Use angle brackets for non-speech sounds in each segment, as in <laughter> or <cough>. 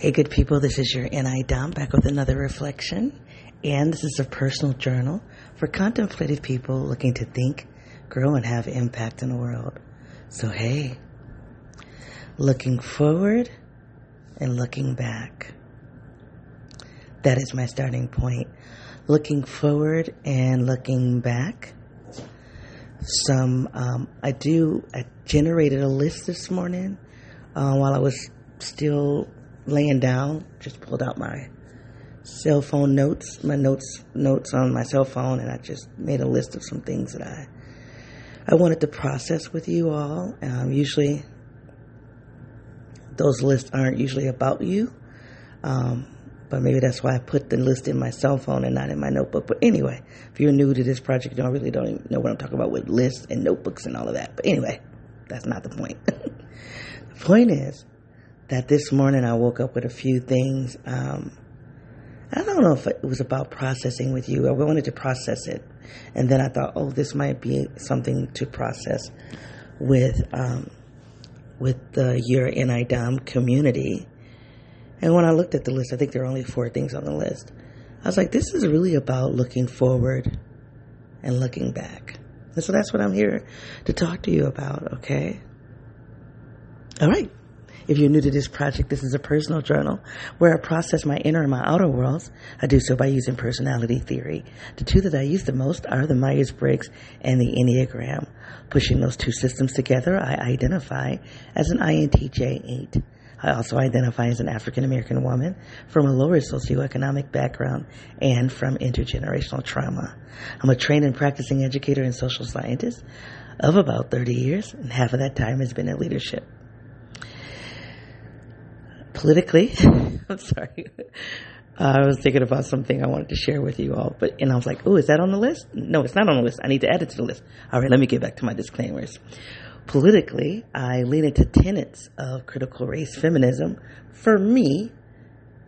Hey, good people, this is your NI Dom back with another reflection. And this is a personal journal for contemplative people looking to think, grow, and have impact in the world. So, hey, looking forward and looking back. That is my starting point. Looking forward and looking back. Some, um, I do, I generated a list this morning uh, while I was still laying down, just pulled out my cell phone notes, my notes notes on my cell phone, and I just made a list of some things that I I wanted to process with you all. Um, usually, those lists aren't usually about you, um, but maybe that's why I put the list in my cell phone and not in my notebook. But anyway, if you're new to this project, you don't really don't even know what I'm talking about with lists and notebooks and all of that. But anyway, that's not the point. <laughs> the point is that this morning I woke up with a few things. Um, I don't know if it was about processing with you. I wanted to process it. And then I thought, oh, this might be something to process with um, with the your NIDOM community. And when I looked at the list, I think there are only four things on the list. I was like, this is really about looking forward and looking back. And so that's what I'm here to talk to you about, okay? All right. If you're new to this project, this is a personal journal where I process my inner and my outer worlds. I do so by using personality theory. The two that I use the most are the Myers Briggs and the Enneagram. Pushing those two systems together, I identify as an INTJ 8. I also identify as an African American woman from a lower socioeconomic background and from intergenerational trauma. I'm a trained and practicing educator and social scientist of about 30 years, and half of that time has been in leadership politically. <laughs> I'm sorry. Uh, I was thinking about something I wanted to share with you all, but and I was like, "Oh, is that on the list? No, it's not on the list. I need to add it to the list." All right, let me get back to my disclaimers. Politically, I lean into tenets of critical race feminism. For me,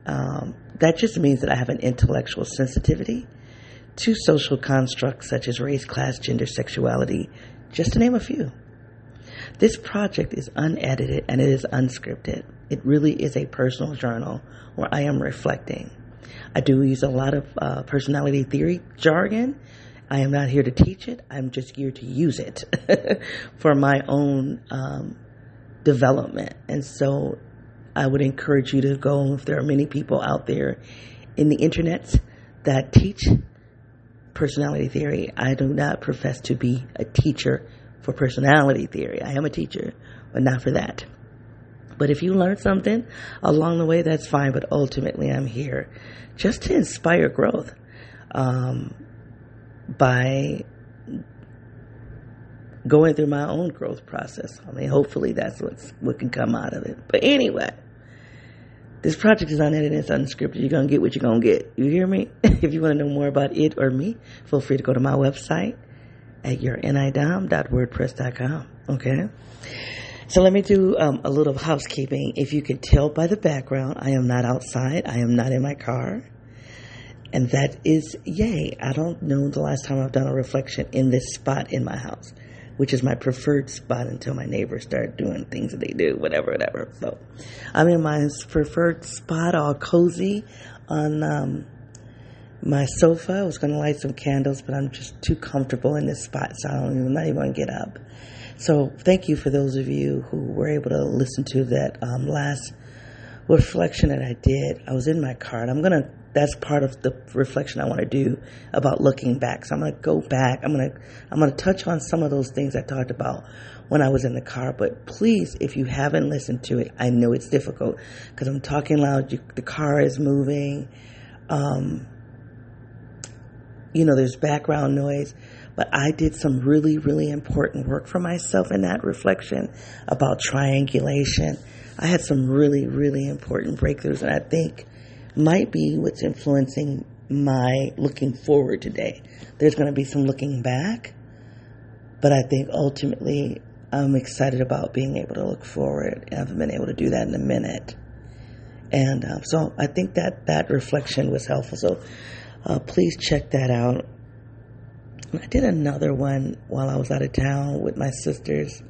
um, that just means that I have an intellectual sensitivity to social constructs such as race, class, gender, sexuality, just to name a few. This project is unedited and it is unscripted. It really is a personal journal where I am reflecting. I do use a lot of uh, personality theory jargon. I am not here to teach it. I'm just here to use it <laughs> for my own um, development. And so I would encourage you to go, if there are many people out there in the internet that teach personality theory, I do not profess to be a teacher for personality theory. I am a teacher, but not for that. But if you learn something along the way, that's fine. But ultimately, I'm here just to inspire growth um, by going through my own growth process. I mean, hopefully, that's what's, what can come out of it. But anyway, this project is unedited, it's unscripted. You're going to get what you're going to get. You hear me? <laughs> if you want to know more about it or me, feel free to go to my website at yournidom.wordpress.com. Okay? So let me do um, a little housekeeping. If you can tell by the background, I am not outside. I am not in my car. And that is yay. I don't know the last time I've done a reflection in this spot in my house, which is my preferred spot until my neighbors start doing things that they do, whatever, whatever. So I'm in my preferred spot, all cozy on um, my sofa. I was going to light some candles, but I'm just too comfortable in this spot, so I don't even, I'm not even going to get up. So thank you for those of you who were able to listen to that um, last reflection that I did. I was in my car, and I'm gonna. That's part of the reflection I want to do about looking back. So I'm gonna go back. I'm gonna I'm gonna touch on some of those things I talked about when I was in the car. But please, if you haven't listened to it, I know it's difficult because I'm talking loud. You, the car is moving. Um, you know, there's background noise. But I did some really, really important work for myself in that reflection about triangulation. I had some really, really important breakthroughs, and I think might be what's influencing my looking forward today. There's going to be some looking back, but I think ultimately I'm excited about being able to look forward. I haven't been able to do that in a minute. And um, so I think that that reflection was helpful. So uh, please check that out. I did another one while I was out of town with my sisters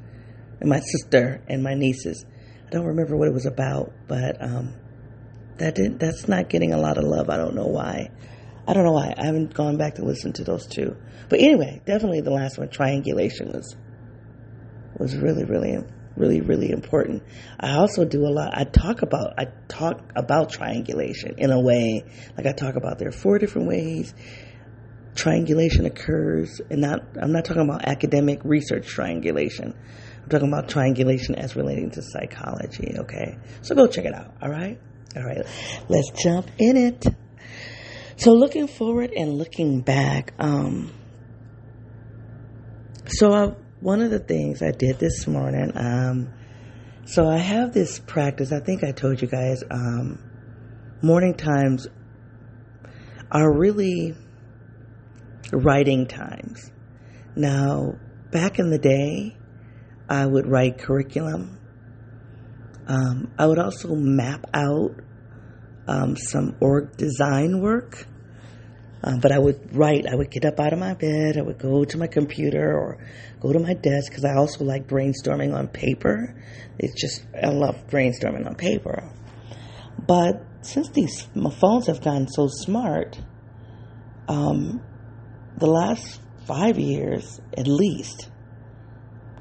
and my sister and my nieces. I don't remember what it was about, but um, that didn't. That's not getting a lot of love. I don't know why. I don't know why. I haven't gone back to listen to those two. But anyway, definitely the last one, triangulation, was was really, really, really, really important. I also do a lot. I talk about I talk about triangulation in a way like I talk about there are four different ways triangulation occurs, and not I'm not talking about academic research triangulation. I'm talking about triangulation as relating to psychology. Okay, so go check it out. All right, all right. Let's jump in it. So looking forward and looking back. Um, so I, one of the things I did this morning. Um, so I have this practice. I think I told you guys. Um, morning times are really writing times. Now, back in the day, I would write curriculum. Um, I would also map out um, some org design work. Um, but I would write, I would get up out of my bed, I would go to my computer or go to my desk because I also like brainstorming on paper. It's just, I love brainstorming on paper. But since these phones have gotten so smart, um, the last five years, at least,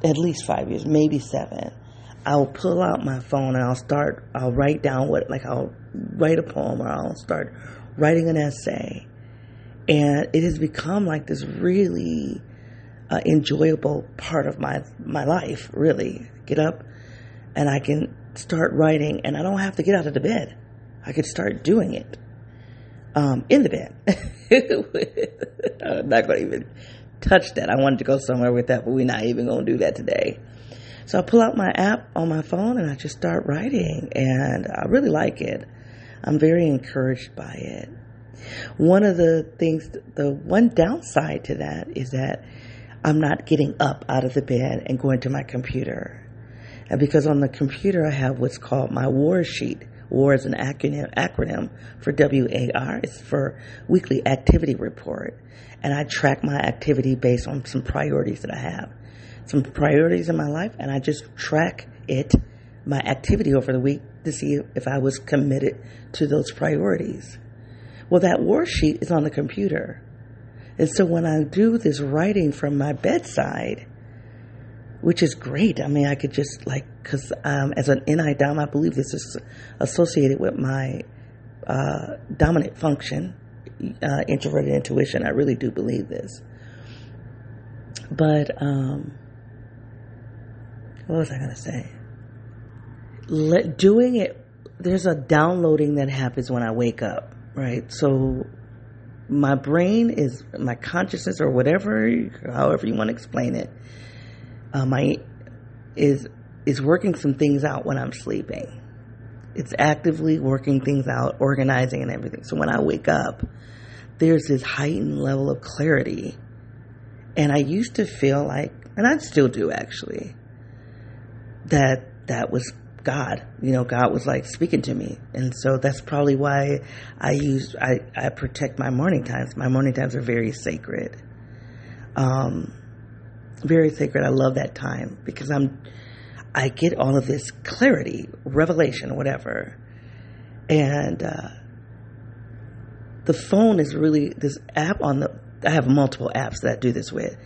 at least five years, maybe seven, I'll pull out my phone and I'll start, I'll write down what, like I'll write a poem or I'll start writing an essay. And it has become like this really uh, enjoyable part of my, my life, really. Get up and I can start writing and I don't have to get out of the bed. I can start doing it um, in the bed. <laughs> I'm not going to even touch that. I wanted to go somewhere with that, but we're not even going to do that today. So I pull out my app on my phone and I just start writing, and I really like it. I'm very encouraged by it. One of the things, the one downside to that is that I'm not getting up out of the bed and going to my computer. And because on the computer I have what's called my war sheet, WAR is an acronym, acronym for WAR. It's for Weekly Activity Report. And I track my activity based on some priorities that I have. Some priorities in my life, and I just track it, my activity over the week to see if I was committed to those priorities. Well, that worksheet is on the computer. And so when I do this writing from my bedside, which is great. I mean, I could just like, because um, as an NI dom, I believe this is associated with my uh, dominant function, uh, introverted intuition. I really do believe this. But um, what was I going to say? Let, doing it, there's a downloading that happens when I wake up, right? So my brain is, my consciousness or whatever, however you want to explain it, uh, my is is working some things out when I'm sleeping. It's actively working things out, organizing and everything. So when I wake up, there's this heightened level of clarity. And I used to feel like, and I still do actually, that that was God. You know, God was like speaking to me. And so that's probably why I use, I, I protect my morning times. My morning times are very sacred. Um, very sacred. I love that time because I'm, I get all of this clarity, revelation, whatever. And, uh, the phone is really this app on the, I have multiple apps that I do this with.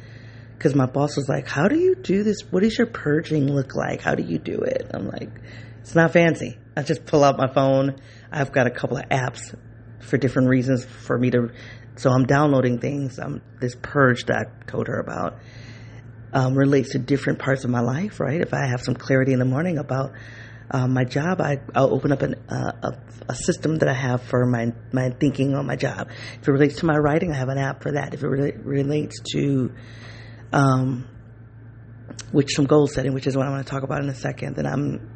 Cause my boss was like, how do you do this? What does your purging look like? How do you do it? I'm like, it's not fancy. I just pull out my phone. I've got a couple of apps for different reasons for me to, so I'm downloading things. I'm this purge that I told her about um, relates to different parts of my life, right? If I have some clarity in the morning about uh, my job, I, will open up an, uh, a, a, system that I have for my, my thinking on my job. If it relates to my writing, I have an app for that. If it re- relates to um, which some goal setting, which is what I want to talk about in a second, then I'm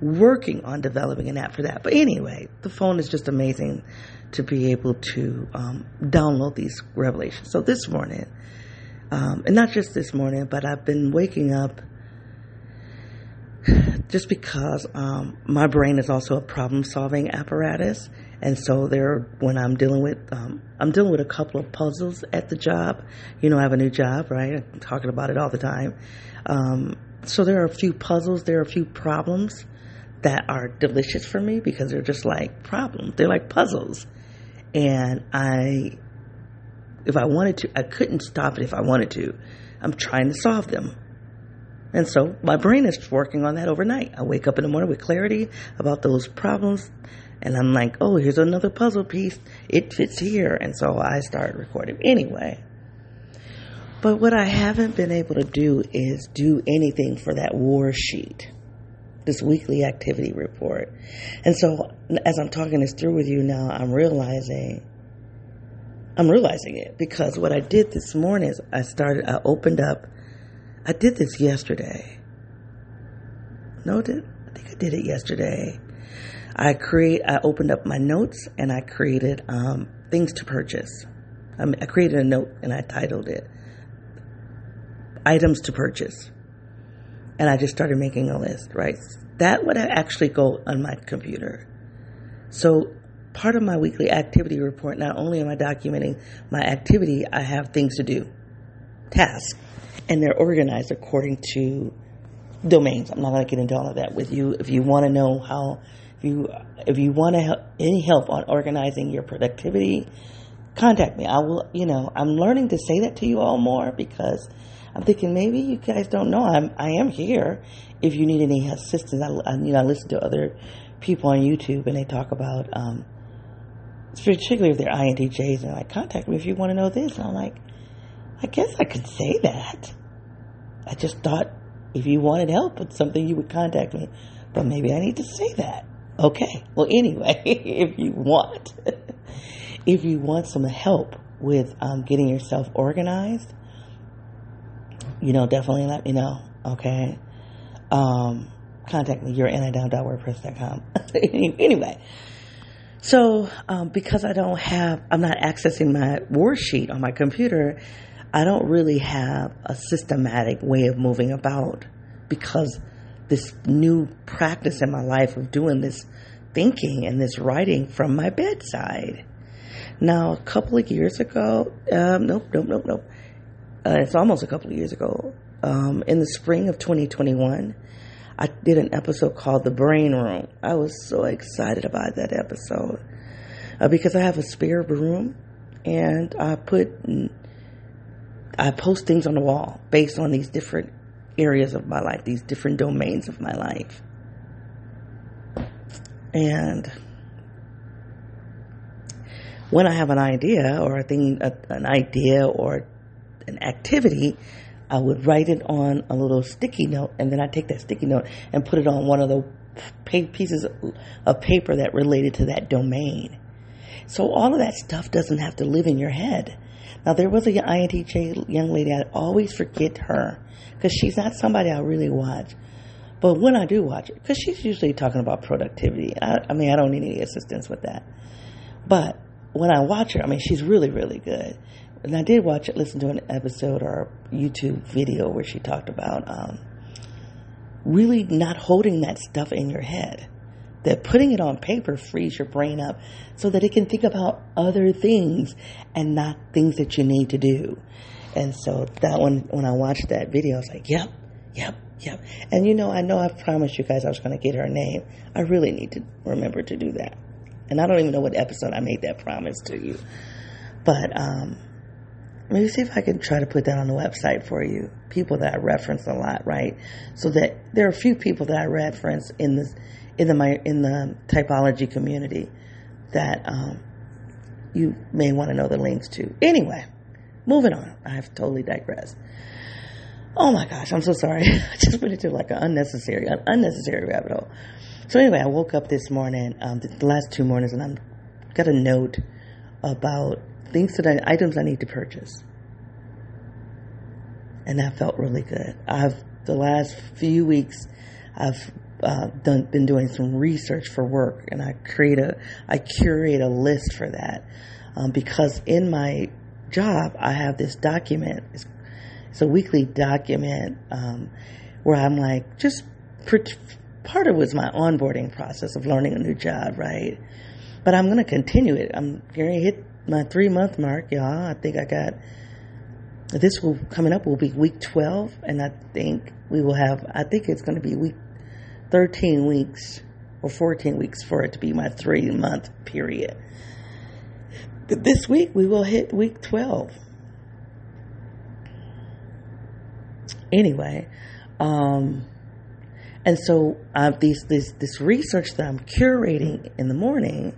working on developing an app for that. But anyway, the phone is just amazing to be able to um, download these revelations. So this morning, um, and not just this morning, but I've been waking up <sighs> just because um, my brain is also a problem solving apparatus. And so there, when I'm dealing with, um, I'm dealing with a couple of puzzles at the job. You know, I have a new job, right? I'm talking about it all the time. Um, so there are a few puzzles, there are a few problems that are delicious for me because they're just like problems. They're like puzzles. And I, if I wanted to, I couldn't stop it if I wanted to. I'm trying to solve them. And so my brain is working on that overnight. I wake up in the morning with clarity about those problems and I'm like, oh, here's another puzzle piece. It fits here. And so I start recording anyway. But what I haven't been able to do is do anything for that war sheet, this weekly activity report. And so as I'm talking this through with you now, I'm realizing, I'm realizing it because what I did this morning is I started, I opened up, I did this yesterday. No, did, I think I did it yesterday. I create. I opened up my notes and I created um, things to purchase. I, I created a note and I titled it "Items to Purchase," and I just started making a list. Right, that would actually go on my computer. So part of my weekly activity report. Not only am I documenting my activity, I have things to do, tasks, and they're organized according to domains. I'm not going to get into all of that with you. If you want to know how you if you want to help, any help on organizing your productivity, contact me. I will. You know, I'm learning to say that to you all more because I'm thinking maybe you guys don't know I'm I am here. If you need any assistance, I, I you know I listen to other people on YouTube and they talk about um, particularly if they're INTJs and like contact me if you want to know this. And I'm like, I guess I could say that. I just thought if you wanted help with something, you would contact me. But maybe I need to say that. Okay. Well, anyway, <laughs> if you want, if you want some help with um, getting yourself organized, you know, definitely let me know. Okay. Um, contact me. You're <laughs> anyway. So, um, because I don't have, I'm not accessing my worksheet on my computer, I don't really have a systematic way of moving about because this new practice in my life of doing this thinking and this writing from my bedside. Now, a couple of years ago, um, nope, nope, nope, nope. Uh, it's almost a couple of years ago. Um, in the spring of 2021, I did an episode called The Brain Room. I was so excited about that episode uh, because I have a spare room and I put, I post things on the wall based on these different areas of my life, these different domains of my life. And when I have an idea or a thing, a, an idea or an activity, I would write it on a little sticky note, and then I take that sticky note and put it on one of the pieces of paper that related to that domain. So all of that stuff doesn't have to live in your head. Now there was a INTJ young lady I always forget her because she's not somebody I really watch. But when I do watch it, because she's usually talking about productivity, I, I mean I don't need any assistance with that. But when I watch her, I mean she's really really good. And I did watch it, listen to an episode or a YouTube video where she talked about um, really not holding that stuff in your head that putting it on paper frees your brain up so that it can think about other things and not things that you need to do. And so that one, when I watched that video, I was like, yep, yep, yep. And you know, I know I promised you guys I was going to get her name. I really need to remember to do that. And I don't even know what episode I made that promise to you. But, um, maybe see if I can try to put that on the website for you. People that I reference a lot, right? So that there are a few people that I reference in this in the in the typology community that um, you may want to know the links to. Anyway, moving on. I've totally digressed. Oh my gosh, I'm so sorry. <laughs> I just went into like an unnecessary, an unnecessary rabbit hole. So anyway, I woke up this morning, um, the last two mornings, and I got a note about things that I, items I need to purchase, and that felt really good. I've the last few weeks, I've uh, done, been doing some research for work, and I create a, I curate a list for that um, because in my job I have this document. It's, it's a weekly document um, where I'm like just part of it was my onboarding process of learning a new job, right? But I'm going to continue it. I'm going to hit my three month mark, y'all. I think I got this will coming up will be week 12 and i think we will have i think it's going to be week 13 weeks or 14 weeks for it to be my three month period. This week we will hit week 12. Anyway, um, and so uh, these, this, this research that I'm curating in the morning,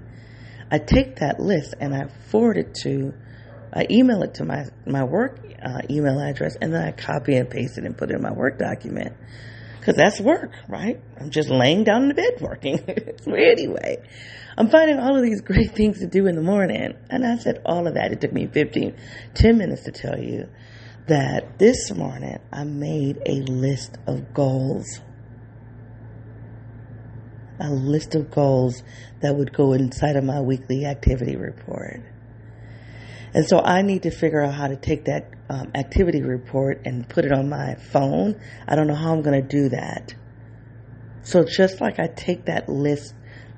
I take that list and I forward it to, I email it to my, my work uh, email address and then I copy and paste it and put it in my work document. Cause that's work, right? I'm just laying down in the bed working. <laughs> so anyway, I'm finding all of these great things to do in the morning. And I said all of that. It took me 15, 10 minutes to tell you that this morning I made a list of goals a list of goals that would go inside of my weekly activity report. And so I need to figure out how to take that um, activity report and put it on my phone. I don't know how I'm going to do that. So just like I take that list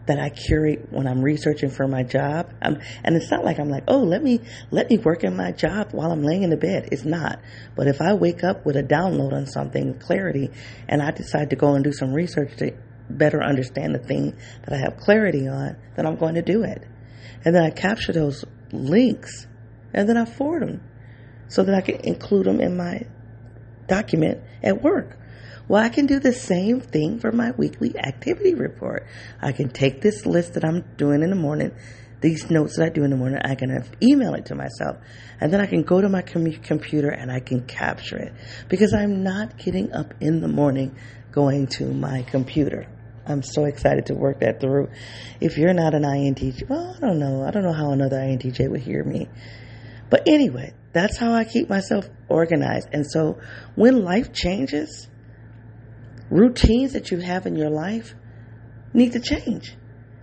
that I curate when I'm researching for my job, um, and it's not like I'm like, oh, let me let me work in my job while I'm laying in the bed. It's not. But if I wake up with a download on something, clarity, and I decide to go and do some research to better understand the thing that I have clarity on, then I'm going to do it. And then I capture those links and then I forward them so that I can include them in my document at work. Well, I can do the same thing for my weekly activity report. I can take this list that I'm doing in the morning, these notes that I do in the morning, I can email it to myself, and then I can go to my com- computer and I can capture it because I'm not getting up in the morning going to my computer. I'm so excited to work that through. If you're not an INTJ, well, I don't know. I don't know how another INTJ would hear me. But anyway, that's how I keep myself organized. And so when life changes, routines that you have in your life need to change.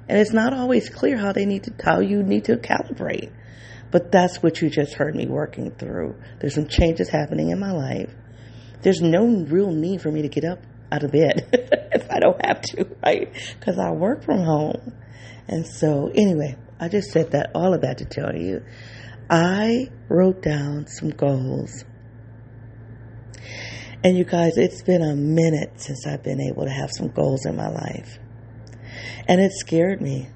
And it's not always clear how they need to, how you need to calibrate. But that's what you just heard me working through. There's some changes happening in my life. There's no real need for me to get up out of bed <laughs> if I don't have to, right? Because I work from home. And so, anyway, I just said that, all of that to tell you. I wrote down some goals. And you guys, it's been a minute since I've been able to have some goals in my life. And it scared me.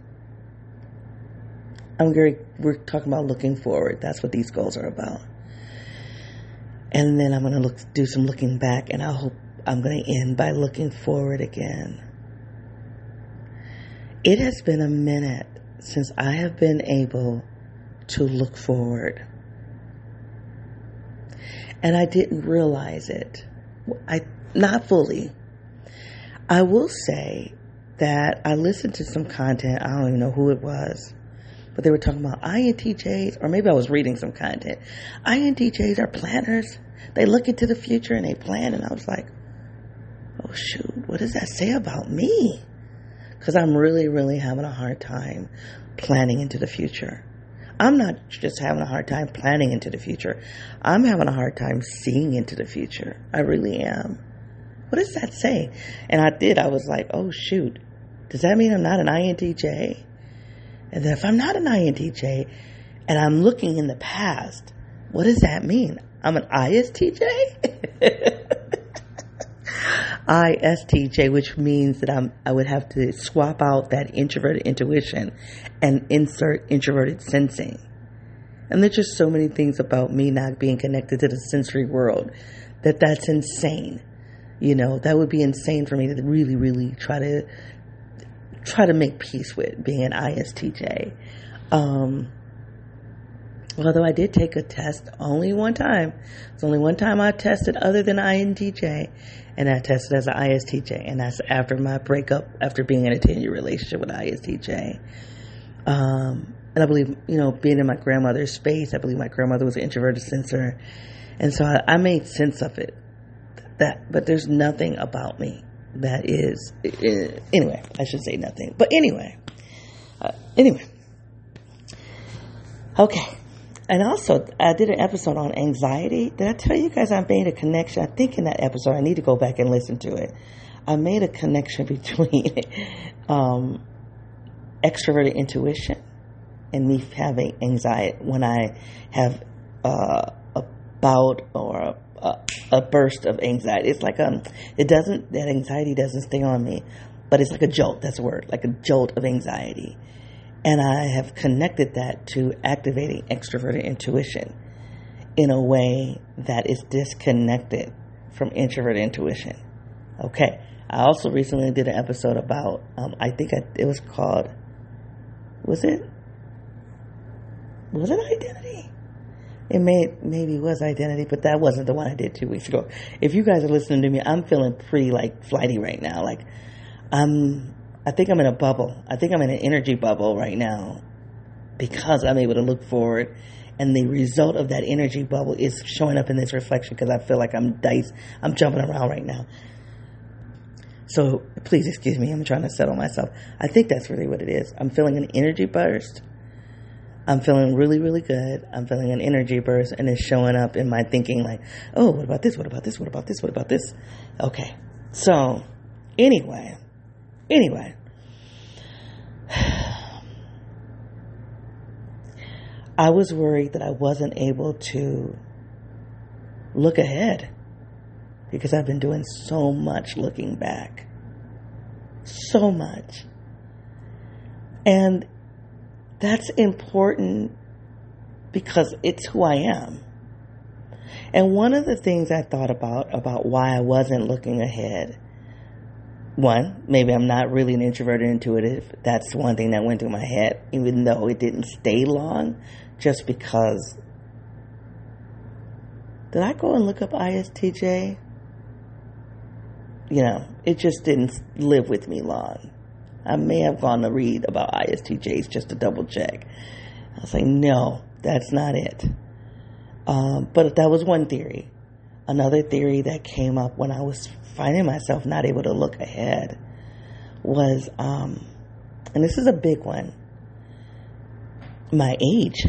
I'm very, we're talking about looking forward. That's what these goals are about. And then I'm going to look, do some looking back, and I hope I'm going to end by looking forward again. It has been a minute since I have been able to look forward. And I didn't realize it. I not fully. I will say that I listened to some content, I don't even know who it was, but they were talking about INTJs, or maybe I was reading some content. INTJs are planners. They look into the future and they plan, and I was like, oh shoot, what does that say about me? Because I'm really, really having a hard time planning into the future. I'm not just having a hard time planning into the future. I'm having a hard time seeing into the future. I really am. What does that say? And I did. I was like, oh shoot, does that mean I'm not an INTJ? And then if I'm not an INTJ and I'm looking in the past, what does that mean? I'm an ISTJ? <laughs> ISTJ, which means that I'm, I would have to swap out that introverted intuition and insert introverted sensing. And there's just so many things about me not being connected to the sensory world that that's insane. You know, that would be insane for me to really, really try to try to make peace with being an ISTJ. Um, although I did take a test only one time. It's only one time I tested other than INTJ, and I tested as an ISTJ, and that's after my breakup, after being in a 10 year relationship with ISTJ. Um, and I believe, you know, being in my grandmother's space, I believe my grandmother was an introverted sensor. And so I, I made sense of it. That, but there's nothing about me that is, uh, anyway, I should say nothing. But anyway, uh, anyway. Okay. And also, I did an episode on anxiety. Did I tell you guys I made a connection? I think in that episode, I need to go back and listen to it. I made a connection <laughs> between um, extroverted intuition and me having anxiety when I have uh, a bout or a, a, a, burst of anxiety. It's like um, it doesn't that anxiety doesn't stay on me, but it's like a jolt. That's a word, like a jolt of anxiety. And I have connected that to activating extroverted intuition in a way that is disconnected from introverted intuition. Okay. I also recently did an episode about, um, I think I, it was called, was it? Was it identity? It may maybe was identity, but that wasn't the one I did two weeks ago. If you guys are listening to me, I'm feeling pretty like flighty right now. Like I'm, I think I'm in a bubble. I think I'm in an energy bubble right now because I'm able to look forward, and the result of that energy bubble is showing up in this reflection because I feel like I'm dice, I'm jumping around right now. So please excuse me. I'm trying to settle myself. I think that's really what it is. I'm feeling an energy burst I'm feeling really, really good. I'm feeling an energy burst and it's showing up in my thinking like, oh, what about this? What about this? What about this? What about this? Okay. So, anyway, anyway. <sighs> I was worried that I wasn't able to look ahead because I've been doing so much looking back. So much. And that's important because it's who I am. And one of the things I thought about, about why I wasn't looking ahead, one, maybe I'm not really an introverted intuitive. That's one thing that went through my head, even though it didn't stay long, just because. Did I go and look up ISTJ? You know, it just didn't live with me long. I may have gone to read about ISTJs just to double check. I was like, no, that's not it. Um, but that was one theory. Another theory that came up when I was finding myself not able to look ahead was, um, and this is a big one, my age.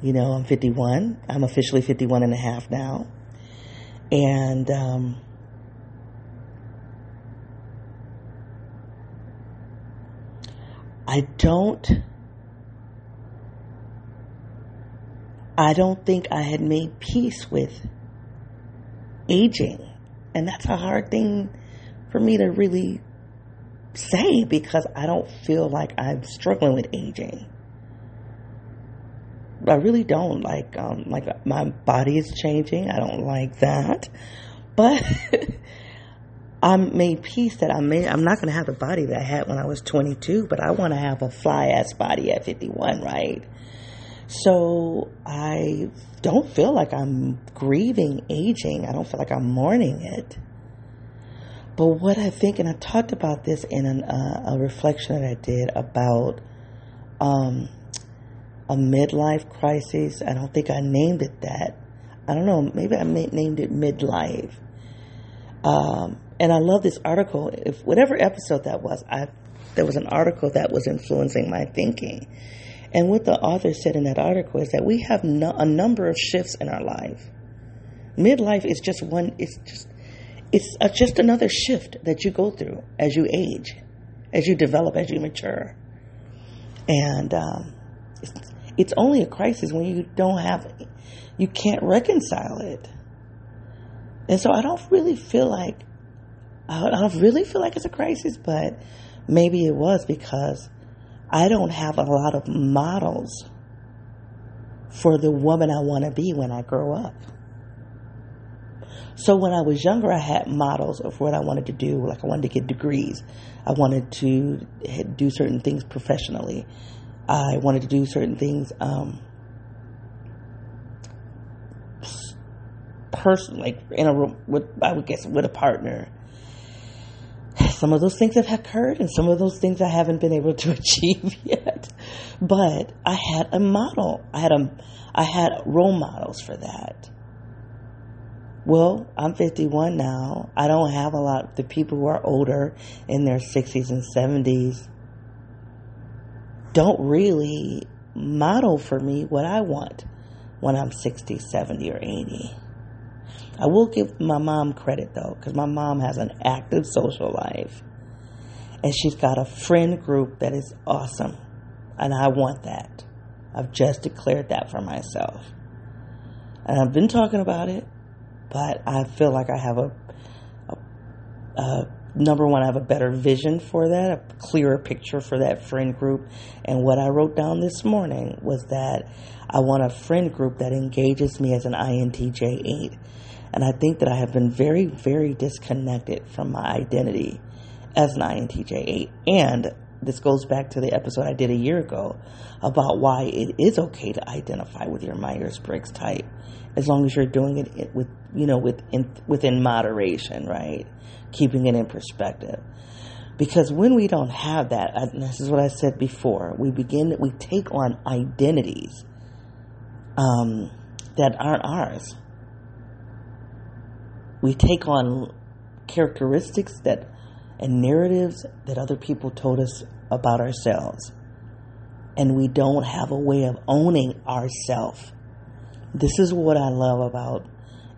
You know, I'm 51. I'm officially 51 and a half now. And, um, I don't I don't think I had made peace with aging. And that's a hard thing for me to really say because I don't feel like I'm struggling with aging. I really don't like um like my body is changing. I don't like that. But <laughs> I'm made peace that I'm made, I'm not going to have the body that I had when I was 22, but I want to have a fly ass body at 51, right? So I don't feel like I'm grieving aging. I don't feel like I'm mourning it. But what I think, and I talked about this in an, uh, a reflection that I did about um, a midlife crisis. I don't think I named it that. I don't know. Maybe I named it midlife. Um, and I love this article. If whatever episode that was, I there was an article that was influencing my thinking. And what the author said in that article is that we have no, a number of shifts in our life. Midlife is just one. It's just it's a, just another shift that you go through as you age, as you develop, as you mature. And um, it's, it's only a crisis when you don't have, you can't reconcile it. And so I don't really feel like I don't really feel like it's a crisis, but maybe it was because I don't have a lot of models for the woman I want to be when I grow up. So when I was younger, I had models of what I wanted to do. Like I wanted to get degrees. I wanted to do certain things professionally. I wanted to do certain things um, personally, like in a with I would guess with a partner some of those things have occurred and some of those things I haven't been able to <laughs> achieve yet. But I had a model. I had a I had role models for that. Well, I'm 51 now. I don't have a lot the people who are older in their 60s and 70s don't really model for me what I want when I'm 60, 70 or 80. I will give my mom credit though, because my mom has an active social life. And she's got a friend group that is awesome. And I want that. I've just declared that for myself. And I've been talking about it, but I feel like I have a, a, a number one, I have a better vision for that, a clearer picture for that friend group. And what I wrote down this morning was that I want a friend group that engages me as an INTJ8. And I think that I have been very, very disconnected from my identity as an INTJ8. And this goes back to the episode I did a year ago about why it is okay to identify with your Myers Briggs type, as long as you're doing it with, you know, within, within moderation, right? Keeping it in perspective. Because when we don't have that, this is what I said before, we begin, we take on identities um, that aren't ours. We take on characteristics that and narratives that other people told us about ourselves. And we don't have a way of owning ourselves. This is what I love about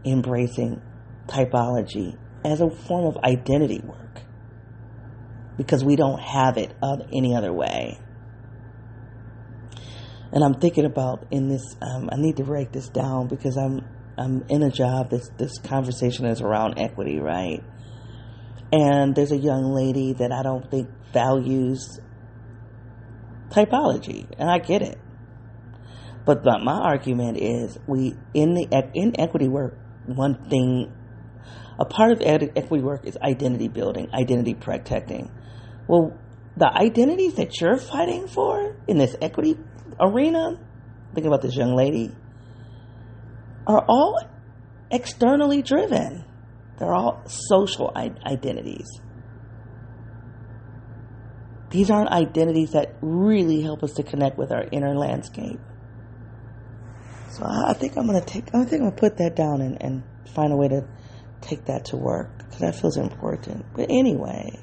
embracing typology as a form of identity work. Because we don't have it of any other way. And I'm thinking about in this, um, I need to break this down because I'm I'm in a job. This this conversation is around equity, right? And there's a young lady that I don't think values typology, and I get it. But my argument is we in the in equity work, one thing, a part of equity work is identity building, identity protecting. Well, the identities that you're fighting for in this equity arena, think about this young lady, are all externally driven. They're all social identities. These aren't identities that really help us to connect with our inner landscape. So I think I'm gonna take. I think I'm gonna put that down and, and find a way to take that to work because that feels important. But anyway,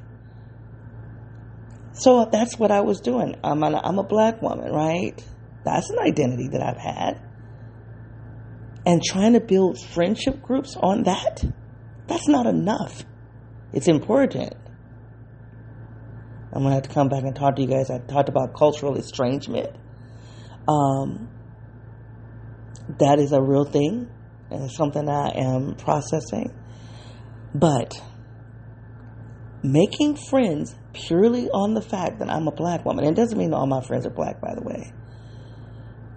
so that's what I was doing. I'm I'm a black woman, right? That's an identity that I've had, and trying to build friendship groups on that that's not enough. It's important. I'm gonna have to come back and talk to you guys. I talked about cultural estrangement. Um, that is a real thing, and it's something I am processing. But making friends purely on the fact that I'm a black woman, and it doesn't mean all my friends are black, by the way.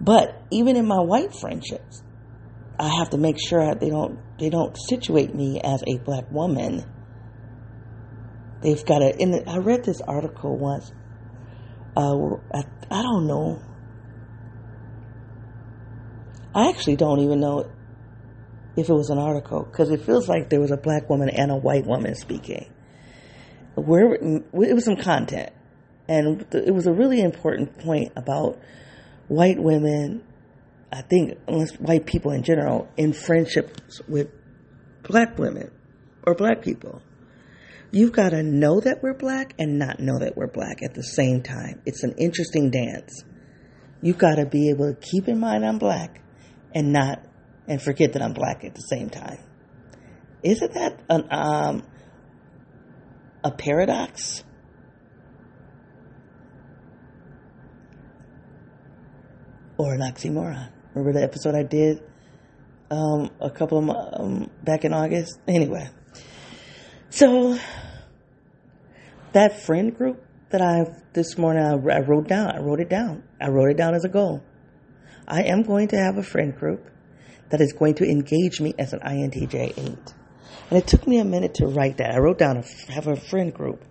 But even in my white friendships, I have to make sure they don't they don't situate me as a black woman. They've got to. The, I read this article once. Uh, I, I don't know. I actually don't even know if it was an article because it feels like there was a black woman and a white woman speaking. Where it was some content, and it was a really important point about white women I think, unless white people in general, in friendships with black women or black people. You've got to know that we're black and not know that we're black at the same time. It's an interesting dance. You've got to be able to keep in mind I'm black and not, and forget that I'm black at the same time. Isn't that an, um, a paradox? Or an oxymoron? Remember the episode I did um, a couple of um, back in August? Anyway, so that friend group that I this morning I, I wrote down. I wrote it down. I wrote it down as a goal. I am going to have a friend group that is going to engage me as an INTJ 8. And it took me a minute to write that. I wrote down, a, have a friend group.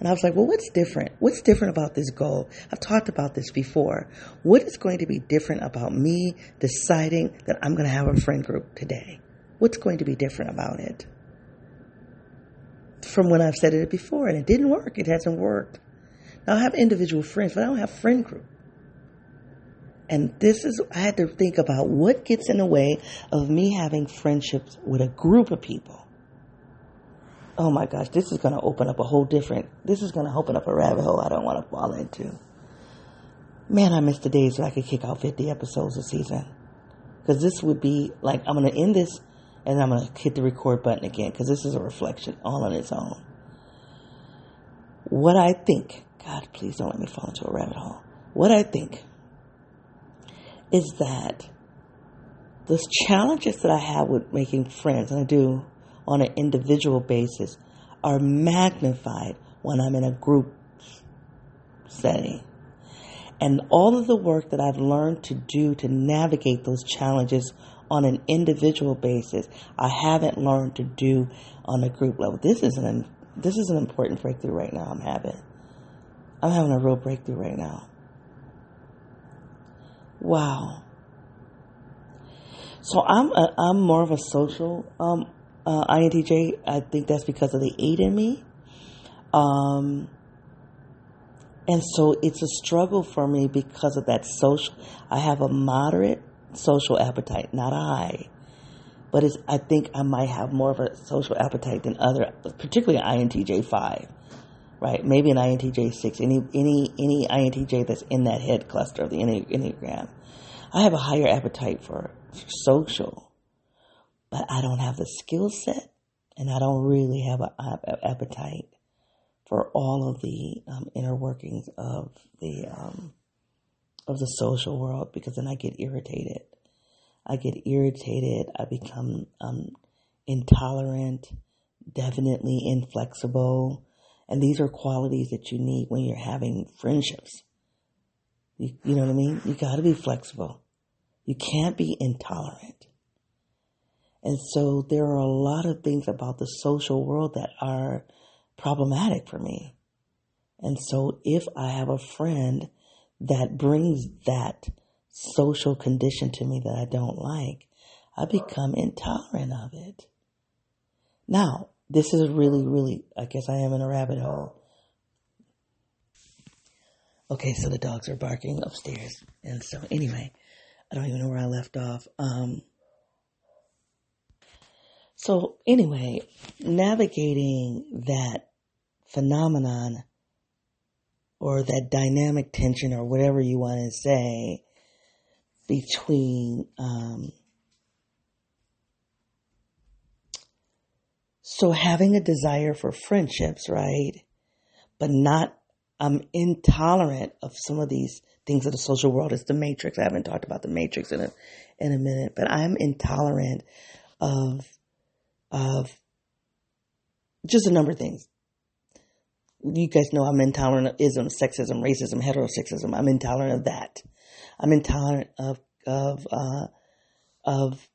And I was like, well, what's different? What's different about this goal? I've talked about this before. What is going to be different about me deciding that I'm going to have a friend group today? What's going to be different about it? From when I've said it before and it didn't work. It hasn't worked. Now I have individual friends, but I don't have a friend group. And this is, I had to think about what gets in the way of me having friendships with a group of people oh my gosh, this is going to open up a whole different, this is going to open up a rabbit hole I don't want to fall into. Man, I miss the days where I could kick out 50 episodes a season. Because this would be like, I'm going to end this and I'm going to hit the record button again because this is a reflection all on its own. What I think, God, please don't let me fall into a rabbit hole. What I think is that the challenges that I have with making friends, and I do on an individual basis are magnified when I'm in a group setting. And all of the work that I've learned to do to navigate those challenges on an individual basis, I haven't learned to do on a group level. This is an this is an important breakthrough right now. I'm having. I'm having a real breakthrough right now. Wow. So I'm a, I'm more of a social um, uh, INTJ. I think that's because of the eight in me. Um, and so it's a struggle for me because of that social. I have a moderate social appetite, not a high. But it's, I think I might have more of a social appetite than other, particularly INTJ five, right? Maybe an INTJ six. Any any any INTJ that's in that head cluster of the enneagram. I have a higher appetite for social, but I don't have the skill set, and I don't really have an appetite for all of the um, inner workings of the um, of the social world because then I get irritated. I get irritated. I become um, intolerant, definitely inflexible, and these are qualities that you need when you're having friendships. You, you know what I mean? You got to be flexible. You can't be intolerant. And so there are a lot of things about the social world that are problematic for me. And so if I have a friend that brings that social condition to me that I don't like, I become intolerant of it. Now, this is really, really, I guess I am in a rabbit hole. Okay, so the dogs are barking upstairs. And so, anyway, I don't even know where I left off. Um, so, anyway, navigating that phenomenon or that dynamic tension or whatever you want to say between um, so having a desire for friendships right? But not i'm intolerant of some of these things of the social world it's the matrix. I haven't talked about the matrix in a in a minute but i'm intolerant of of just a number of things you guys know I'm intolerant of ism, sexism, racism, heterosexism. I'm intolerant of that. I'm intolerant of of uh, of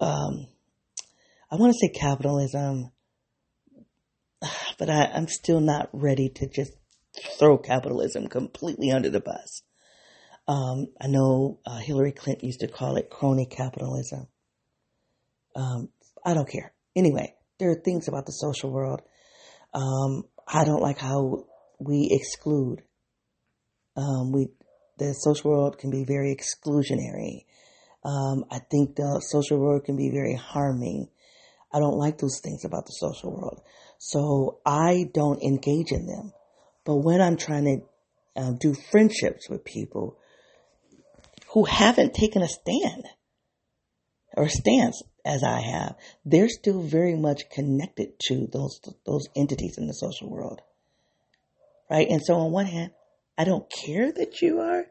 um, I want to say capitalism, but I, I'm still not ready to just throw capitalism completely under the bus. Um, I know uh, Hillary Clinton used to call it crony capitalism. Um, I don't care. Anyway, there are things about the social world. Um, I don't like how we exclude. Um, we the social world can be very exclusionary. Um, I think the social world can be very harming. I don't like those things about the social world, so I don't engage in them. But when I'm trying to um, do friendships with people who haven't taken a stand or stance as I have, they're still very much connected to those those entities in the social world, right? And so on one hand, I don't care that you are.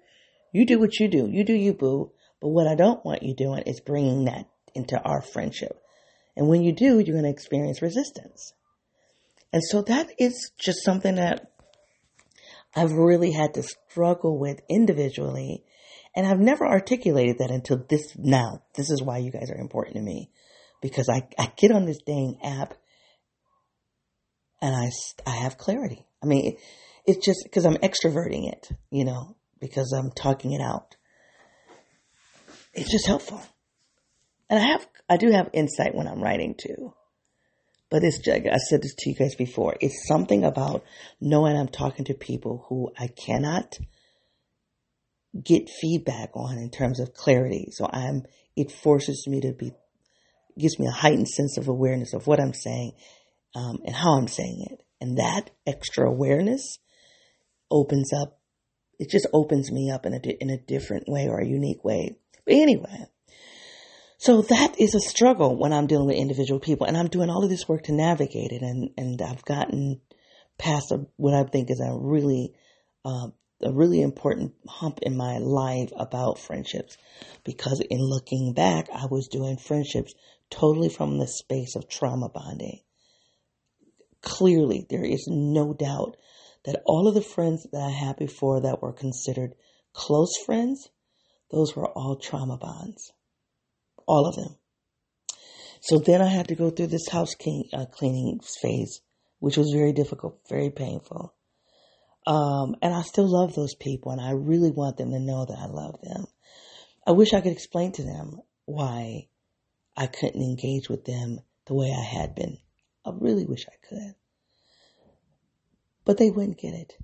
You do what you do. You do you, boo. But what I don't want you doing is bringing that into our friendship. And when you do, you're going to experience resistance. And so that is just something that I've really had to struggle with individually and I've never articulated that until this now. This is why you guys are important to me. Because I, I get on this dang app and I, I have clarity. I mean, it, it's just because I'm extroverting it, you know, because I'm talking it out. It's just helpful. And I have, I do have insight when I'm writing too. But it's, I said this to you guys before. It's something about knowing I'm talking to people who I cannot get feedback on in terms of clarity. So I'm, it forces me to be, gives me a heightened sense of awareness of what I'm saying um, and how I'm saying it. And that extra awareness opens up, it just opens me up in a, in a different way or a unique way. But anyway, so that is a struggle when I'm dealing with individual people and I'm doing all of this work to navigate it. And, and I've gotten past a, what I think is a really uh, a really important hump in my life about friendships because in looking back, I was doing friendships totally from the space of trauma bonding. clearly, there is no doubt that all of the friends that I had before that were considered close friends, those were all trauma bonds. All of them. So then I had to go through this house uh, cleaning phase, which was very difficult, very painful. Um, and I still love those people and I really want them to know that I love them. I wish I could explain to them why I couldn't engage with them the way I had been. I really wish I could. But they wouldn't get it.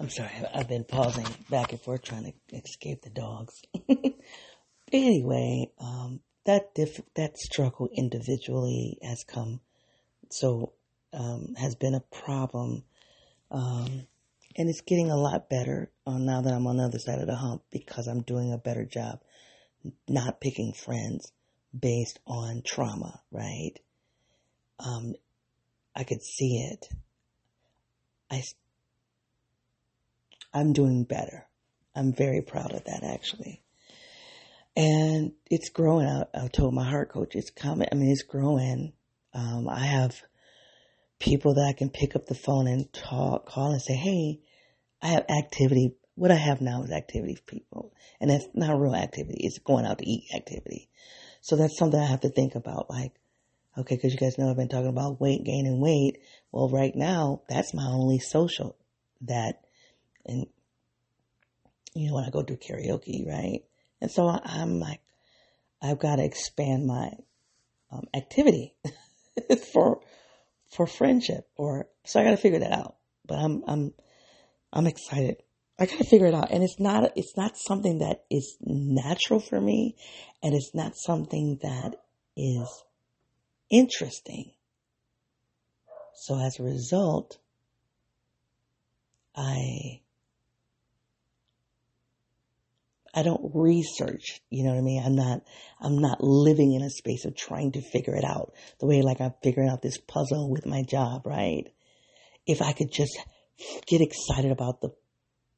I'm sorry, I've been pausing back and forth trying to escape the dogs. <laughs> anyway, um, that diff- that struggle individually has come, so um, has been a problem, um, and it's getting a lot better uh, now that I'm on the other side of the hump because I'm doing a better job, not picking friends based on trauma. Right? Um, I could see it. I I'm doing better. I'm very proud of that actually. And it's growing. I, I told my heart coach it's coming. I mean, it's growing. Um, I have people that I can pick up the phone and talk, call and say, Hey, I have activity. What I have now is activity people. And that's not real activity. It's going out to eat activity. So that's something I have to think about. Like, okay, cause you guys know I've been talking about weight gain and weight. Well, right now, that's my only social that and you know when I go do karaoke, right? And so I'm like, I've got to expand my um, activity <laughs> for for friendship, or so I got to figure that out. But I'm I'm I'm excited. I got to figure it out, and it's not it's not something that is natural for me, and it's not something that is interesting. So as a result, I I don't research, you know what I mean? I'm not, I'm not living in a space of trying to figure it out the way like I'm figuring out this puzzle with my job, right? If I could just get excited about the,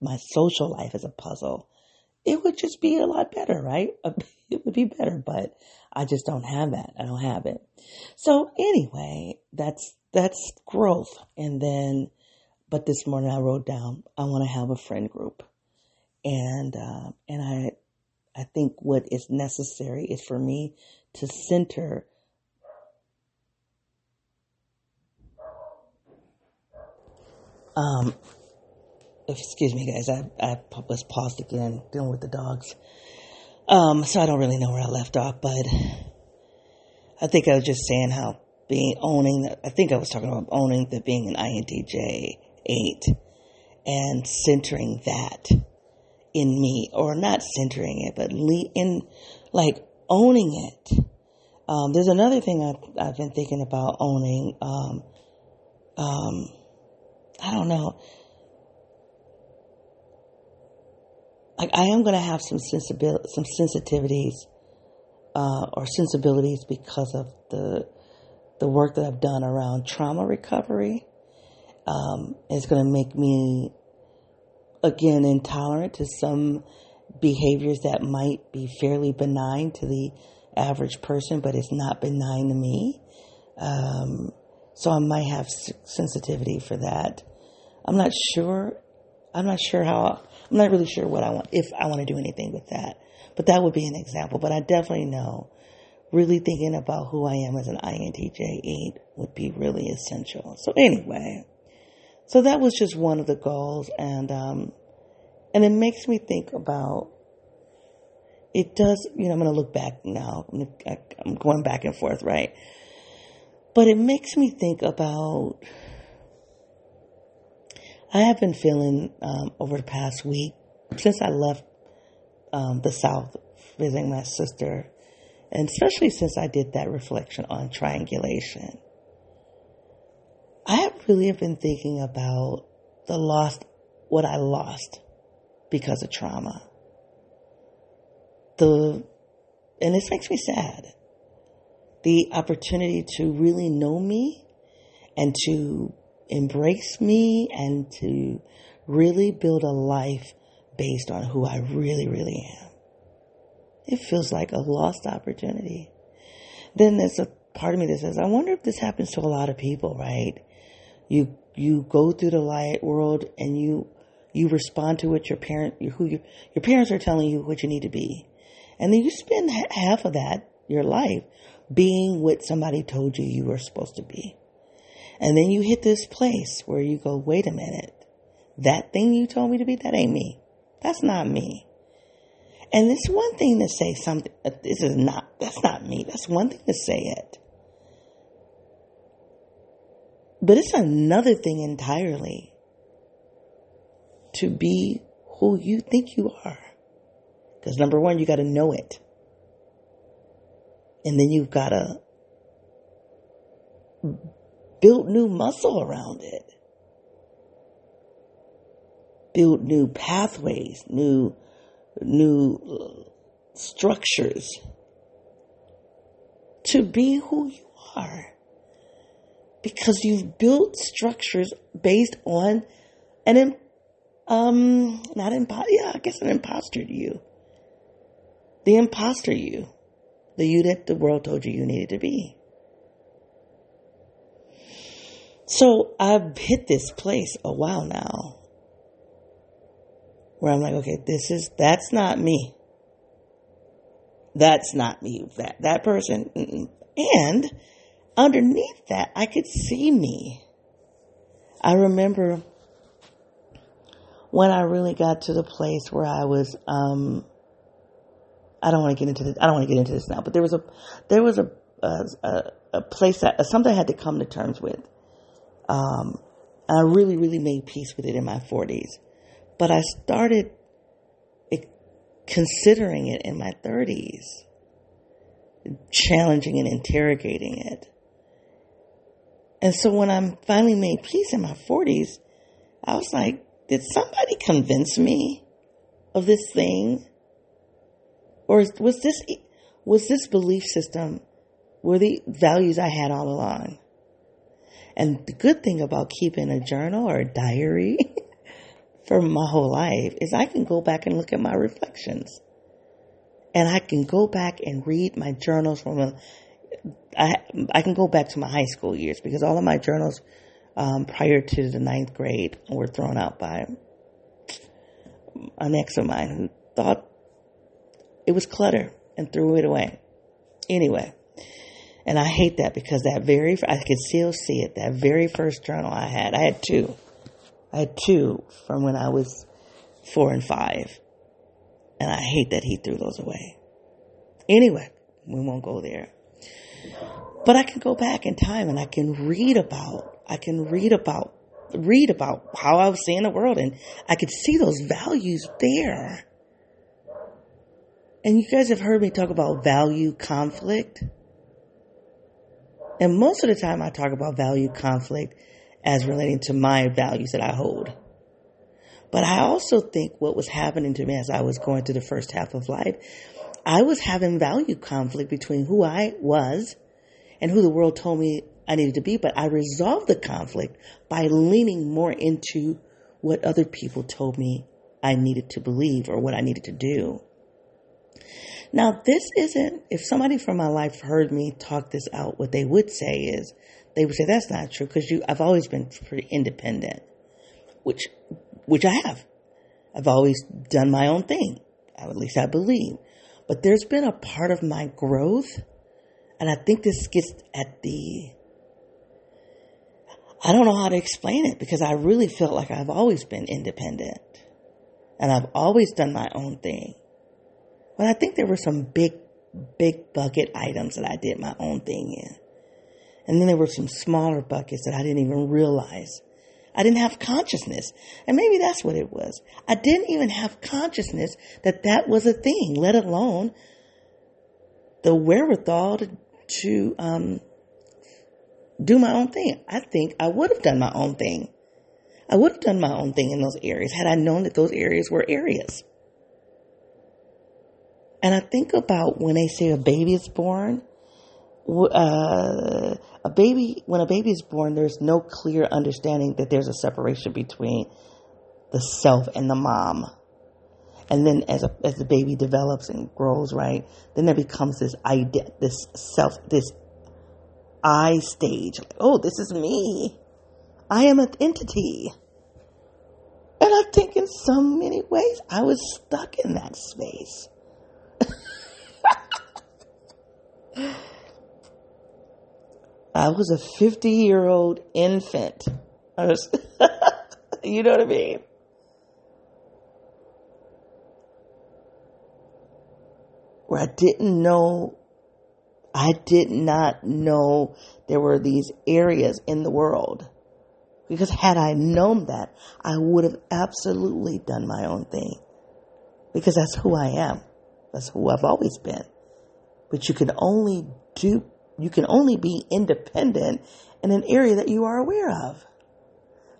my social life as a puzzle, it would just be a lot better, right? <laughs> It would be better, but I just don't have that. I don't have it. So anyway, that's, that's growth. And then, but this morning I wrote down, I want to have a friend group and uh, and I I think what is necessary is for me to center um excuse me guys I I was paused again dealing with the dogs. Um so I don't really know where I left off but I think I was just saying how being owning I think I was talking about owning the being an INTJ 8 and centering that in me, or not centering it, but le- in like owning it. Um, there's another thing I've, I've, been thinking about owning. Um, um, I don't know. Like I am going to have some sensibil- some sensitivities, uh, or sensibilities because of the the work that I've done around trauma recovery. Um, it's going to make me again intolerant to some behaviors that might be fairly benign to the average person, but it's not benign to me. Um, so I might have sensitivity for that. I'm not sure. I'm not sure how. I'm not really sure what I want if I want to do anything with that. But that would be an example. But I definitely know. Really thinking about who I am as an INTJ 8 would be really essential. So anyway. So that was just one of the goals, and um, and it makes me think about. It does, you know. I'm going to look back now. I'm going back and forth, right? But it makes me think about. I have been feeling um, over the past week since I left um, the South visiting my sister, and especially since I did that reflection on triangulation. I have really been thinking about the lost, what I lost because of trauma. The, and this makes me sad. The opportunity to really know me and to embrace me and to really build a life based on who I really, really am. It feels like a lost opportunity. Then there's a part of me that says, I wonder if this happens to a lot of people, right? You you go through the light world and you you respond to what your parent who you, your parents are telling you what you need to be, and then you spend half of that your life being what somebody told you you were supposed to be, and then you hit this place where you go, wait a minute, that thing you told me to be that ain't me, that's not me. And it's one thing to say something, uh, this is not, that's not me. That's one thing to say it. But it's another thing entirely to be who you think you are. Because number one, you got to know it. And then you've got to build new muscle around it. Build new pathways, new, new uh, structures to be who you are because you've built structures based on an um not impo- yeah I guess an imposter you, the imposter you, the you that the world told you you needed to be. So I've hit this place a while now where I'm like, okay, this is that's not me. That's not me. That that person, mm-mm. and underneath that, I could see me. I remember when I really got to the place where I was, um, I don't want to get into this. I don't want to get into this now, but there was a, there was a, a, a place that something I had to come to terms with. Um, I really, really made peace with it in my forties, but I started considering it in my thirties, challenging and interrogating it. And so when I finally made peace in my 40s, I was like, did somebody convince me of this thing? Or was this, was this belief system, were the values I had all along? And the good thing about keeping a journal or a diary <laughs> for my whole life is I can go back and look at my reflections. And I can go back and read my journals from a I I can go back to my high school years because all of my journals um, prior to the ninth grade were thrown out by an ex of mine who thought it was clutter and threw it away. Anyway, and I hate that because that very I could still see it. That very first journal I had, I had two. I had two from when I was four and five, and I hate that he threw those away. Anyway, we won't go there. But I can go back in time and I can read about, I can read about, read about how I was seeing the world and I could see those values there. And you guys have heard me talk about value conflict. And most of the time I talk about value conflict as relating to my values that I hold. But I also think what was happening to me as I was going through the first half of life I was having value conflict between who I was and who the world told me I needed to be, but I resolved the conflict by leaning more into what other people told me I needed to believe or what I needed to do. Now, this isn't, if somebody from my life heard me talk this out, what they would say is, they would say, that's not true because you, I've always been pretty independent, which, which I have. I've always done my own thing. At least I believe. But there's been a part of my growth, and I think this gets at the. I don't know how to explain it because I really felt like I've always been independent and I've always done my own thing. But I think there were some big, big bucket items that I did my own thing in. And then there were some smaller buckets that I didn't even realize I didn't have consciousness. And maybe that's what it was. I didn't even have consciousness that that was a thing, let alone the wherewithal to, to um, do my own thing. I think I would have done my own thing. I would have done my own thing in those areas had I known that those areas were areas. And I think about when they say a baby is born, uh, a baby, when a baby is born, there's no clear understanding that there's a separation between the self and the mom. And then as a, as the baby develops and grows, right, then there becomes this idea, this self, this I stage. Like, oh, this is me. I am an entity. And I think in so many ways I was stuck in that space. <laughs> I was a 50 year old infant. Was, <laughs> you know what I mean? Where I didn't know, I did not know there were these areas in the world. Because had I known that, I would have absolutely done my own thing. Because that's who I am. That's who I've always been. But you can only do you can only be independent in an area that you are aware of.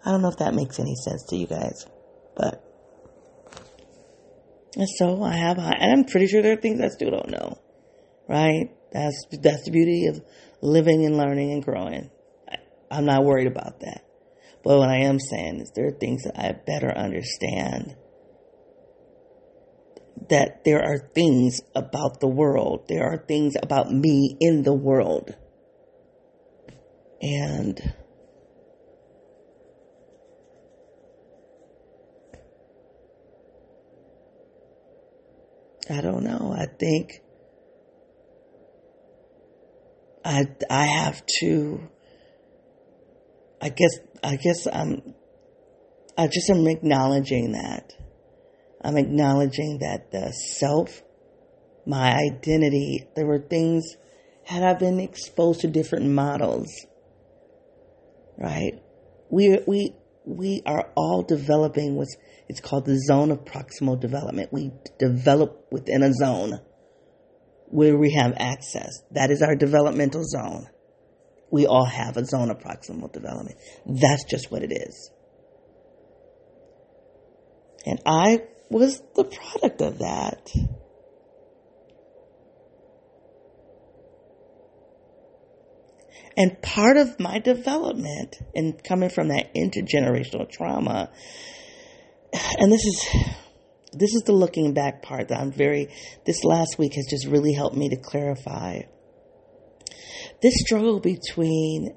I don't know if that makes any sense to you guys, but. And so I have, and I'm pretty sure there are things I still don't know, right? That's, that's the beauty of living and learning and growing. I, I'm not worried about that. But what I am saying is there are things that I better understand that there are things about the world. There are things about me in the world. And I don't know. I think I I have to I guess I guess I'm I just am acknowledging that I'm acknowledging that the self, my identity, there were things, had I been exposed to different models, right? We, we, we are all developing what's, it's called the zone of proximal development. We develop within a zone where we have access. That is our developmental zone. We all have a zone of proximal development. That's just what it is. And I was the product of that. And part of my development and coming from that intergenerational trauma, and this is this is the looking back part that I'm very this last week has just really helped me to clarify. This struggle between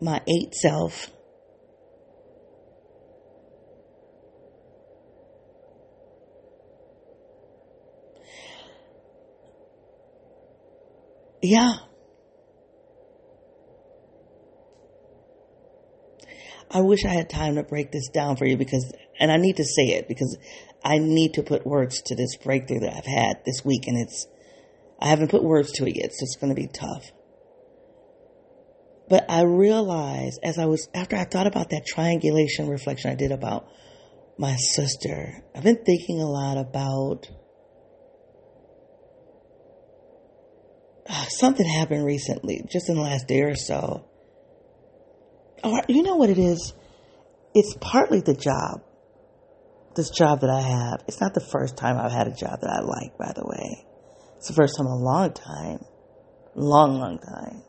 my eight self Yeah. I wish I had time to break this down for you because, and I need to say it because I need to put words to this breakthrough that I've had this week and it's, I haven't put words to it yet, so it's going to be tough. But I realized as I was, after I thought about that triangulation reflection I did about my sister, I've been thinking a lot about something happened recently, just in the last day or so. Or, you know what it is? It's partly the job. This job that I have. It's not the first time I've had a job that I like, by the way. It's the first time in a long time. Long, long time.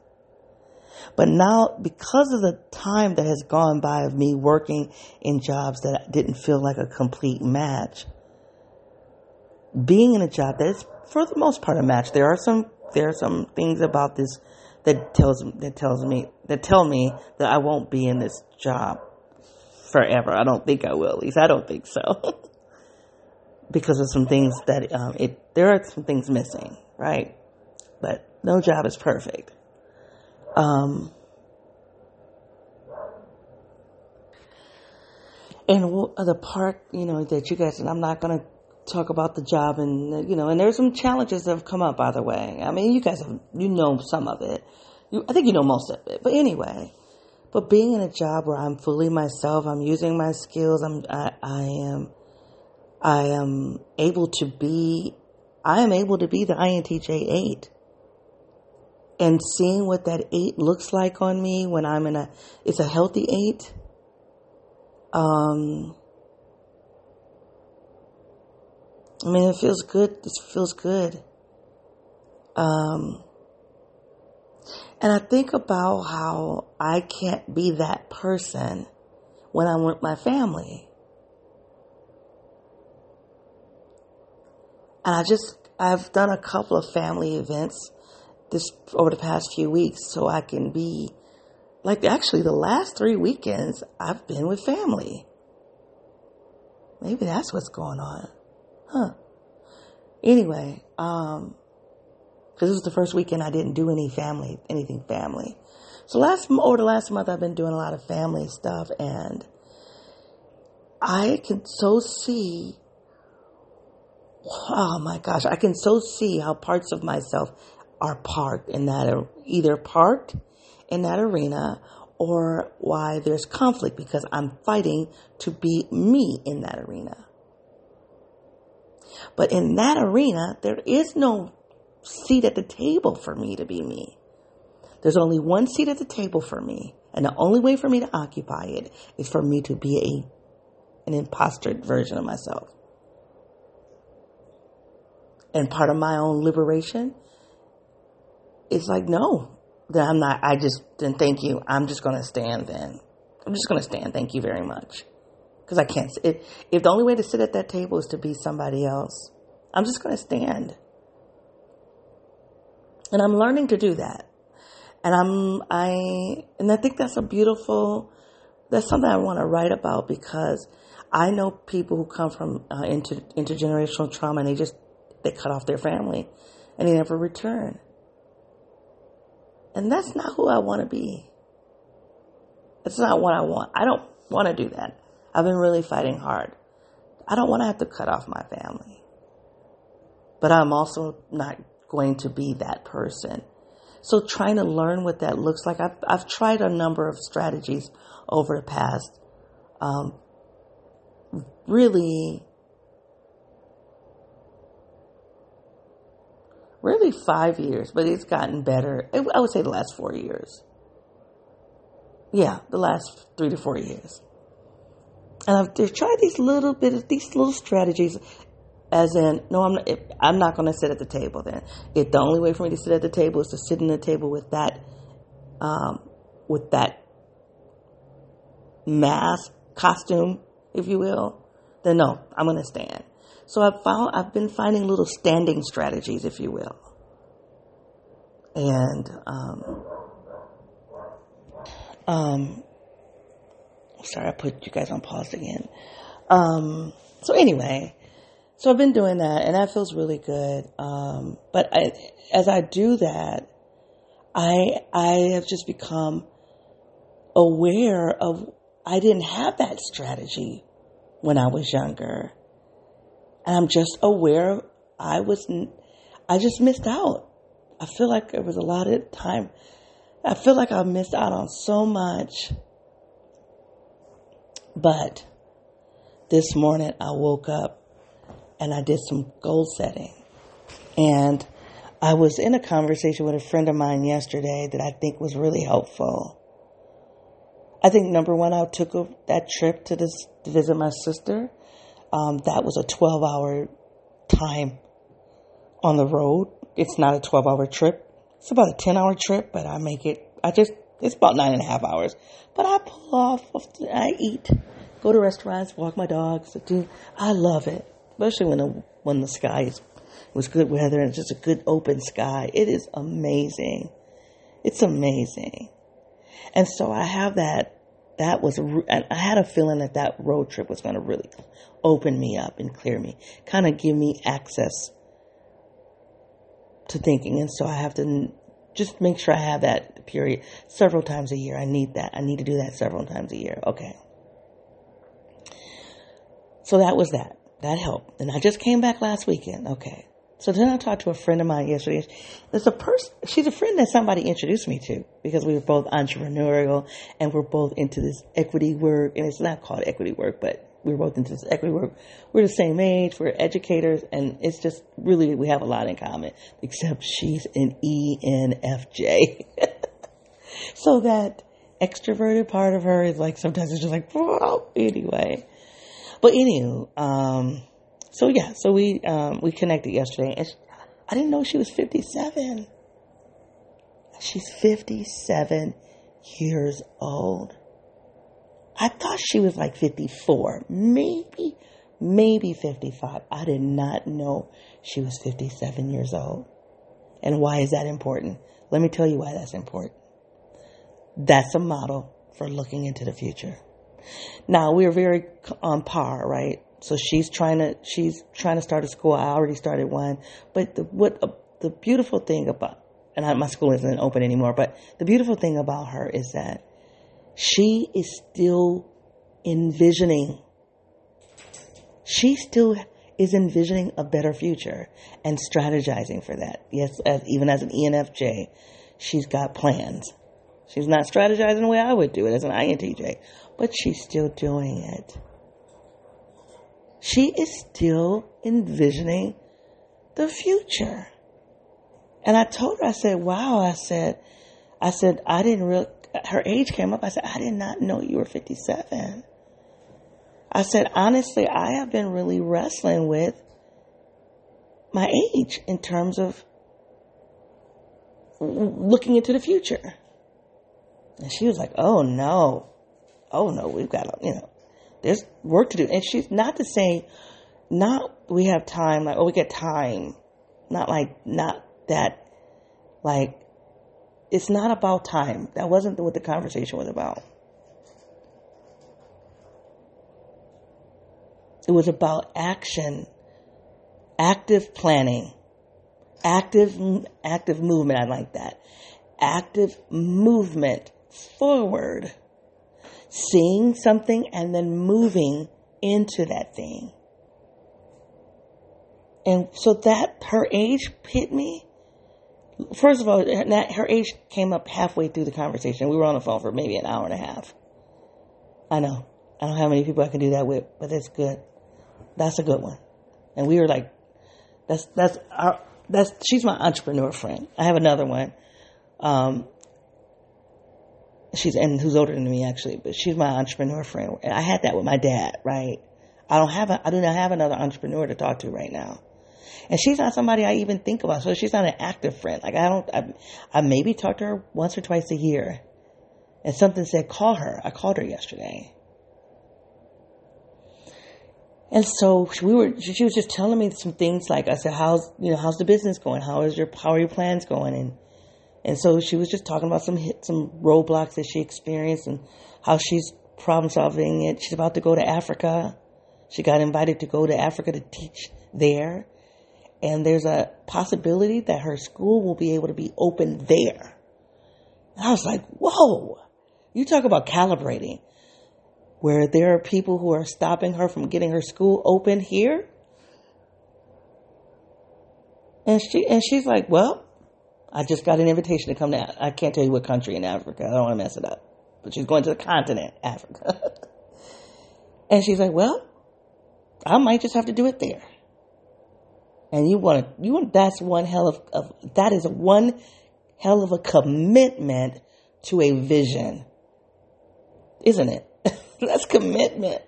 But now, because of the time that has gone by of me working in jobs that didn't feel like a complete match, being in a job that is, for the most part, a match, there are some there are some things about this that tells that tells me that tell me that I won't be in this job forever. I don't think I will. At least I don't think so. <laughs> because of some things that um, it there are some things missing, right? But no job is perfect. Um, and the part you know that you guys and I'm not gonna talk about the job and you know and there's some challenges that have come up by the way. I mean you guys have you know some of it. You, i think you know most of it. But anyway but being in a job where i'm fully myself i'm using my skills i'm i, I am i am able to be i am able to be the intj 8 and seeing what that 8 looks like on me when i'm in a it's a healthy 8 um I mean, it feels good. It feels good. Um, and I think about how I can't be that person when I'm with my family. And I just, I've done a couple of family events this over the past few weeks so I can be like actually the last three weekends I've been with family. Maybe that's what's going on. Huh. Anyway, um, cause this was the first weekend I didn't do any family, anything family. So last, over the last month I've been doing a lot of family stuff and I can so see oh my gosh, I can so see how parts of myself are parked in that, either parked in that arena or why there's conflict because I'm fighting to be me in that arena. But in that arena, there is no seat at the table for me to be me. There's only one seat at the table for me. And the only way for me to occupy it is for me to be a, an imposter version of myself and part of my own liberation, is like, no, that I'm not, I just, then thank you. I'm just going to stand then. I'm just going to stand. Thank you very much. Because I can't, if, if the only way to sit at that table is to be somebody else, I'm just going to stand. And I'm learning to do that. And I'm, I, and I think that's a beautiful, that's something I want to write about because I know people who come from uh, inter, intergenerational trauma and they just they cut off their family and they never return. And that's not who I want to be. That's not what I want. I don't want to do that. I've been really fighting hard. I don't want to have to cut off my family. But I'm also not going to be that person. So trying to learn what that looks like, I've, I've tried a number of strategies over the past, um, really really five years, but it's gotten better. I would say the last four years. Yeah, the last three to four years. And I've tried these little bit of these little strategies, as in, no, I'm not, I'm not going to sit at the table. Then, if the only way for me to sit at the table is to sit in the table with that, um, with that mask costume, if you will, then no, I'm going to stand. So I've found, I've been finding little standing strategies, if you will. And, um, um, sorry, I put you guys on pause again. Um, so anyway, so I've been doing that and that feels really good. Um, but I, as I do that, I, I have just become aware of, I didn't have that strategy when I was younger. And I'm just aware I was, I just missed out. I feel like there was a lot of time. I feel like I missed out on so much. But this morning I woke up and I did some goal setting. And I was in a conversation with a friend of mine yesterday that I think was really helpful. I think number one, I took a, that trip to this to visit my sister, um, that was a 12 hour time on the road. It's not a 12 hour trip. It's about a 10 hour trip, but I make it, I just, it's about nine and a half hours. But I pull off, I eat, go to restaurants, walk my dogs. Do, I love it, especially when the, when the sky is, was good weather and it's just a good open sky. It is amazing. It's amazing. And so I have that that was, I had a feeling that that road trip was going to really open me up and clear me, kind of give me access to thinking. And so I have to just make sure I have that period several times a year. I need that. I need to do that several times a year. Okay. So that was that. That helped. And I just came back last weekend. Okay. So then I talked to a friend of mine yesterday. There's a person, she's a friend that somebody introduced me to because we were both entrepreneurial and we're both into this equity work. And it's not called equity work, but we're both into this equity work. We're the same age. We're educators and it's just really, we have a lot in common, except she's an ENFJ. <laughs> so that extroverted part of her is like, sometimes it's just like, anyway. But anyway, um, so yeah, so we um, we connected yesterday, and she, I didn't know she was fifty seven. She's fifty seven years old. I thought she was like fifty four, maybe, maybe 55. I did not know she was 57 years old. And why is that important? Let me tell you why that's important. That's a model for looking into the future. Now we're very on par, right? So she's trying to she's trying to start a school. I already started one, but the, what uh, the beautiful thing about and I, my school isn't open anymore, but the beautiful thing about her is that she is still envisioning. She still is envisioning a better future and strategizing for that. Yes, as, even as an ENFJ, she's got plans. She's not strategizing the way I would do it as an INTJ, but she's still doing it. She is still envisioning the future. And I told her, I said, wow, I said, I said, I didn't real, her age came up. I said, I did not know you were 57. I said, honestly, I have been really wrestling with my age in terms of looking into the future. And she was like, oh no, oh no, we've got, you know, there's work to do. And she's not to say, not we have time, like, oh, we get time. Not like, not that, like, it's not about time. That wasn't what the conversation was about. It was about action, active planning, active, active movement. I like that. Active movement forward, seeing something and then moving into that thing. And so that her age hit me. First of all, her age came up halfway through the conversation. We were on the phone for maybe an hour and a half. I know. I don't know how many people I can do that with, but that's good. That's a good one. And we were like, that's, that's our, that's, she's my entrepreneur friend. I have another one. Um, she's, and who's older than me actually, but she's my entrepreneur friend. And I had that with my dad, right? I don't have a, I do not have another entrepreneur to talk to right now. And she's not somebody I even think about. So she's not an active friend. Like I don't, I, I maybe talk to her once or twice a year. And something said, call her. I called her yesterday. And so we were, she was just telling me some things like, I said, how's, you know, how's the business going? How is your, how are your plans going? And, and so she was just talking about some hit, some roadblocks that she experienced and how she's problem solving it. She's about to go to Africa. She got invited to go to Africa to teach there. And there's a possibility that her school will be able to be open there. And I was like, whoa, you talk about calibrating where there are people who are stopping her from getting her school open here. And she and she's like, "Well, I just got an invitation to come to I can't tell you what country in Africa. I don't want to mess it up. But she's going to the continent, Africa." <laughs> and she's like, "Well, I might just have to do it there." And you want to you want that's one hell of, of that is one hell of a commitment to a vision. Isn't it? <laughs> that's commitment.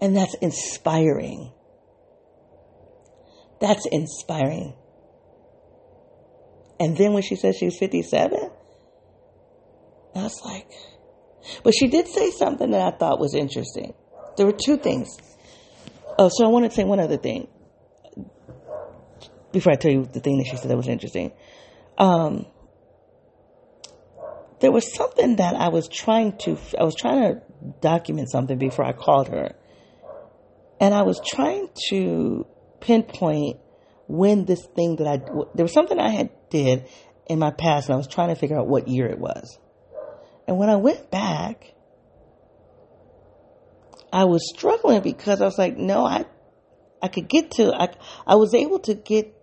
And that's inspiring. That's inspiring. And then when she said she was 57, I was like, but she did say something that I thought was interesting. There were two things. Oh, so I want to say one other thing before I tell you the thing that she said that was interesting. Um, there was something that I was trying to, I was trying to document something before I called her. And I was trying to pinpoint when this thing that I, there was something I had did in my past and I was trying to figure out what year it was. And when I went back, I was struggling because I was like, no, I, I could get to, I, I was able to get,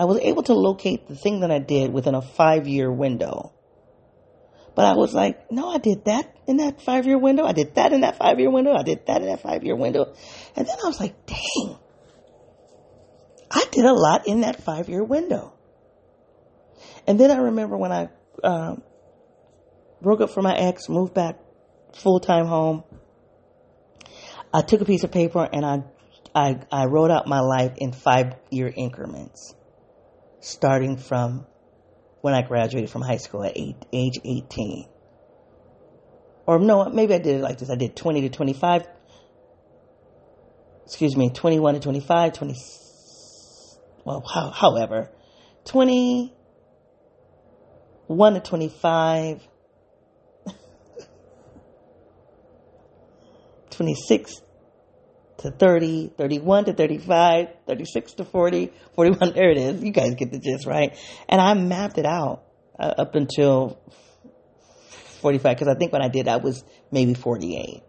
I was able to locate the thing that I did within a five year window. But I was like, no, I did that in that five year window. I did that in that five year window. I did that in that five year window. And then I was like, dang, I did a lot in that five year window. And then I remember when I um, broke up from my ex, moved back full time home. I took a piece of paper and I, I, I wrote out my life in five year increments, starting from when I graduated from high school at eight, age 18. Or no, maybe I did it like this. I did 20 to 25, excuse me, 21 to 25, 20, well, how, however, 21 to 25, <laughs> 26 to 30, 31 to 35, 36 to 40, 41, there it is. You guys get the gist, right? And I mapped it out uh, up until 45, because I think when I did, I was maybe 48.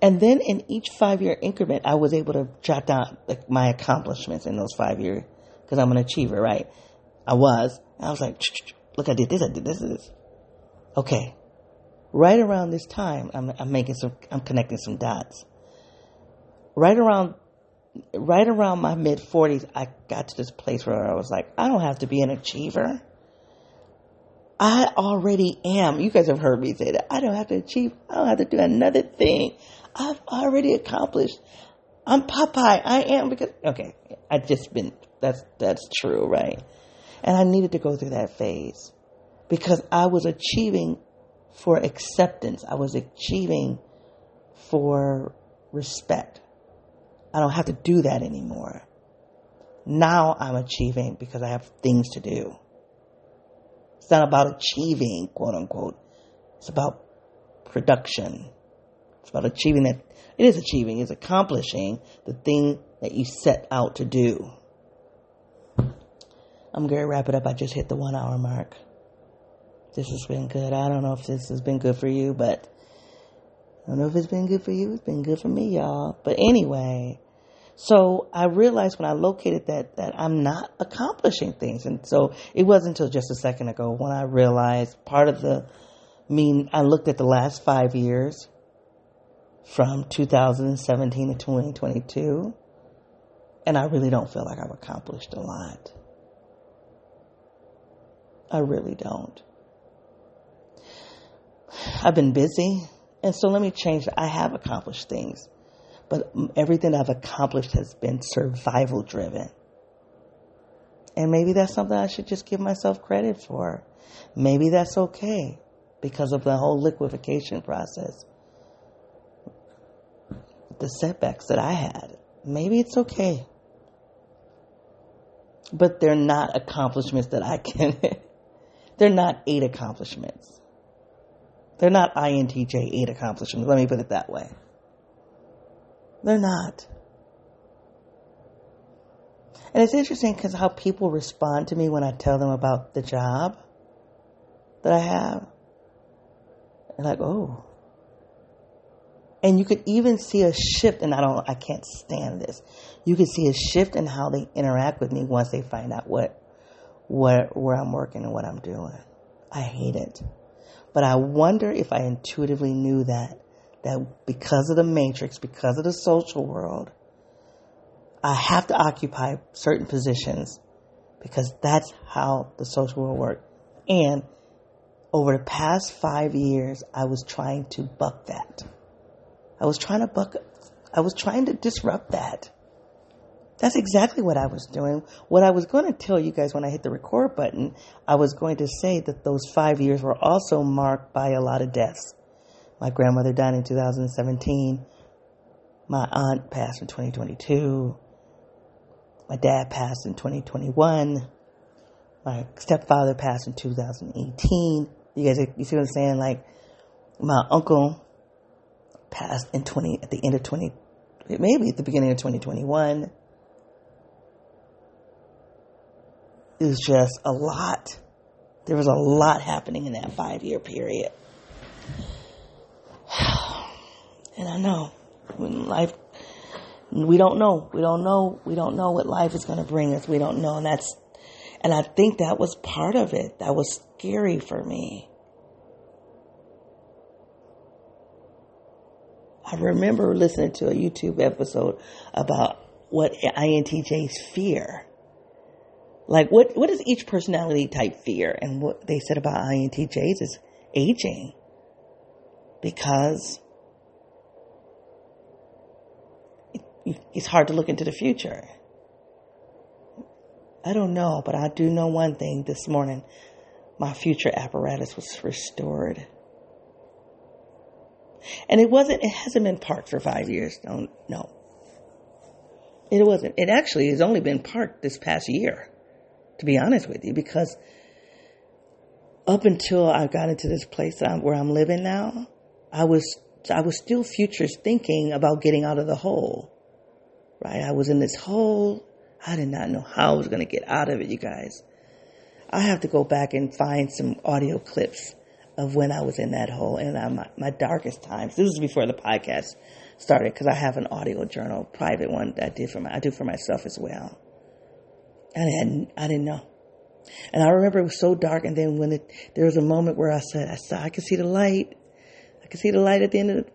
And then in each five year increment, I was able to jot down like my accomplishments in those five years because I'm an achiever, right? I was. I was like, look, I did this, I did this, this. Okay. Right around this time, I'm, I'm making some, I'm connecting some dots. Right around, right around my mid 40s, I got to this place where I was like, I don't have to be an achiever. I already am. You guys have heard me say that. I don't have to achieve. I don't have to do another thing. I've already accomplished. I'm Popeye. I am because okay. I just been that's that's true, right? And I needed to go through that phase because I was achieving for acceptance. I was achieving for respect. I don't have to do that anymore. Now I'm achieving because I have things to do. It's not about achieving, quote unquote. It's about production. It's about achieving that. It is achieving, it's accomplishing the thing that you set out to do. I'm going to wrap it up. I just hit the one hour mark. This has been good. I don't know if this has been good for you, but I don't know if it's been good for you. It's been good for me, y'all. But anyway, so I realized when I located that that I'm not accomplishing things, and so it wasn't until just a second ago when I realized part of the I mean. I looked at the last five years from 2017 to 2022, and I really don't feel like I've accomplished a lot. I really don't. I've been busy, and so let me change. I have accomplished things, but everything I've accomplished has been survival driven. And maybe that's something I should just give myself credit for. Maybe that's okay because of the whole liquefaction process the setbacks that I had. Maybe it's okay. But they're not accomplishments that I can, <laughs> they're not eight accomplishments. They're not INTJ eight accomplishments. Let me put it that way. They're not. And it's interesting because how people respond to me when I tell them about the job that I have. They're like, oh, and you could even see a shift, and I don't, I can't stand this. You could see a shift in how they interact with me once they find out what, what, where I'm working and what I'm doing. I hate it. But I wonder if I intuitively knew that, that because of the matrix, because of the social world, I have to occupy certain positions because that's how the social world works. And over the past five years, I was trying to buck that. I was trying to buck, I was trying to disrupt that. That's exactly what I was doing. What I was going to tell you guys when I hit the record button, I was going to say that those five years were also marked by a lot of deaths. My grandmother died in 2017. My aunt passed in 2022. My dad passed in 2021. My stepfather passed in 2018. You guys, you see what I'm saying? Like, my uncle passed in 20, at the end of 20, maybe at the beginning of 2021. Was just a lot. There was a lot happening in that five year period. <sighs> And I know when life, we don't know. We don't know. We don't know what life is going to bring us. We don't know. And that's, and I think that was part of it. That was scary for me. I remember listening to a YouTube episode about what INTJs fear. Like what what does each personality type fear? And what they said about INTJs is aging. Because it, it's hard to look into the future. I don't know, but I do know one thing this morning. My future apparatus was restored. And it wasn't, it hasn't been parked for five years. Don't, no. It wasn't. It actually has only been parked this past year, to be honest with you, because up until I got into this place where I'm living now, I was, I was still futures thinking about getting out of the hole, right? I was in this hole. I did not know how I was going to get out of it, you guys. I have to go back and find some audio clips of when I was in that hole and uh, my, my darkest times. This was before the podcast started because I have an audio journal, private one that I did for my, I do for myself as well. I hadn't, I didn't know. And I remember it was so dark. And then when it, there was a moment where I said, I saw, I could see the light. I could see the light at the end of the,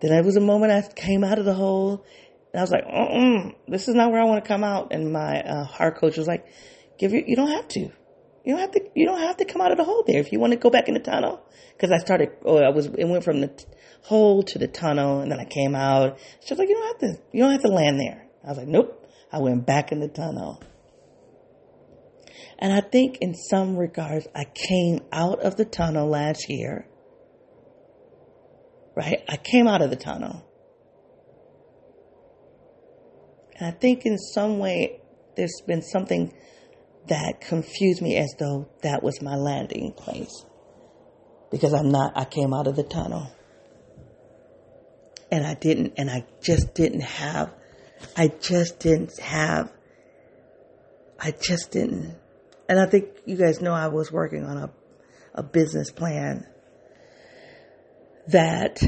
then there was a moment I came out of the hole and I was like, mm this is not where I want to come out. And my uh, heart coach was like, give you, you don't have to. You don't have to. You don't have to come out of the hole there if you want to go back in the tunnel. Because I started. Oh, I was. It went from the t- hole to the tunnel, and then I came out. She was like, "You don't have to. You don't have to land there." I was like, "Nope." I went back in the tunnel. And I think in some regards, I came out of the tunnel last year. Right? I came out of the tunnel. And I think in some way, there's been something that confused me as though that was my landing place. Because I'm not, I came out of the tunnel. And I didn't, and I just didn't have, I just didn't have, I just didn't. And I think you guys know I was working on a, a business plan that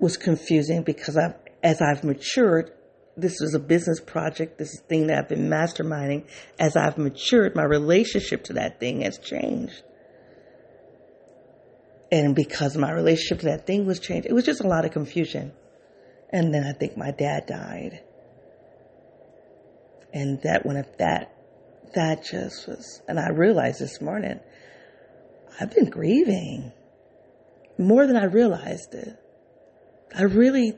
was confusing because I've, as I've matured, this was a business project. This thing that I've been masterminding. As I've matured, my relationship to that thing has changed. And because my relationship to that thing was changed, it was just a lot of confusion. And then I think my dad died. And that when that, that just was, and I realized this morning, I've been grieving more than I realized it. I really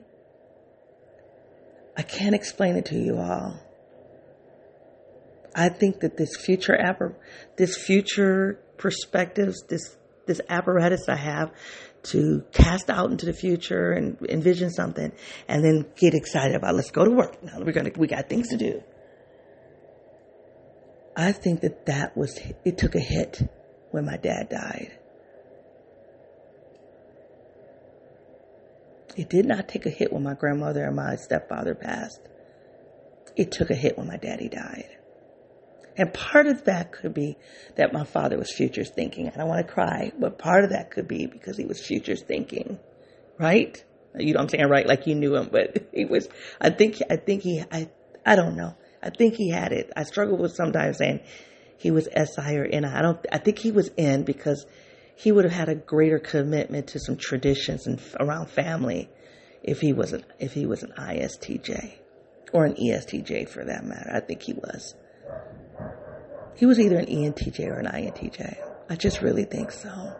I can't explain it to you all. I think that this future this future perspectives, this this apparatus I have to cast out into the future and envision something, and then get excited about. Let's go to work now. We're gonna we got things to do. I think that that was it took a hit when my dad died. It did not take a hit when my grandmother and my stepfather passed. It took a hit when my daddy died. And part of that could be that my father was futures thinking. I don't want to cry, but part of that could be because he was futures thinking, right? You know what I'm saying, right? Like you knew him, but <laughs> he was, I think, I think he, I, I don't know. I think he had it. I struggle with sometimes saying he was SI or NI. I don't, I think he was N because he would have had a greater commitment to some traditions and around family if he was an if he was an ISTJ or an ESTJ for that matter. I think he was. He was either an ENTJ or an INTJ. I just really think so.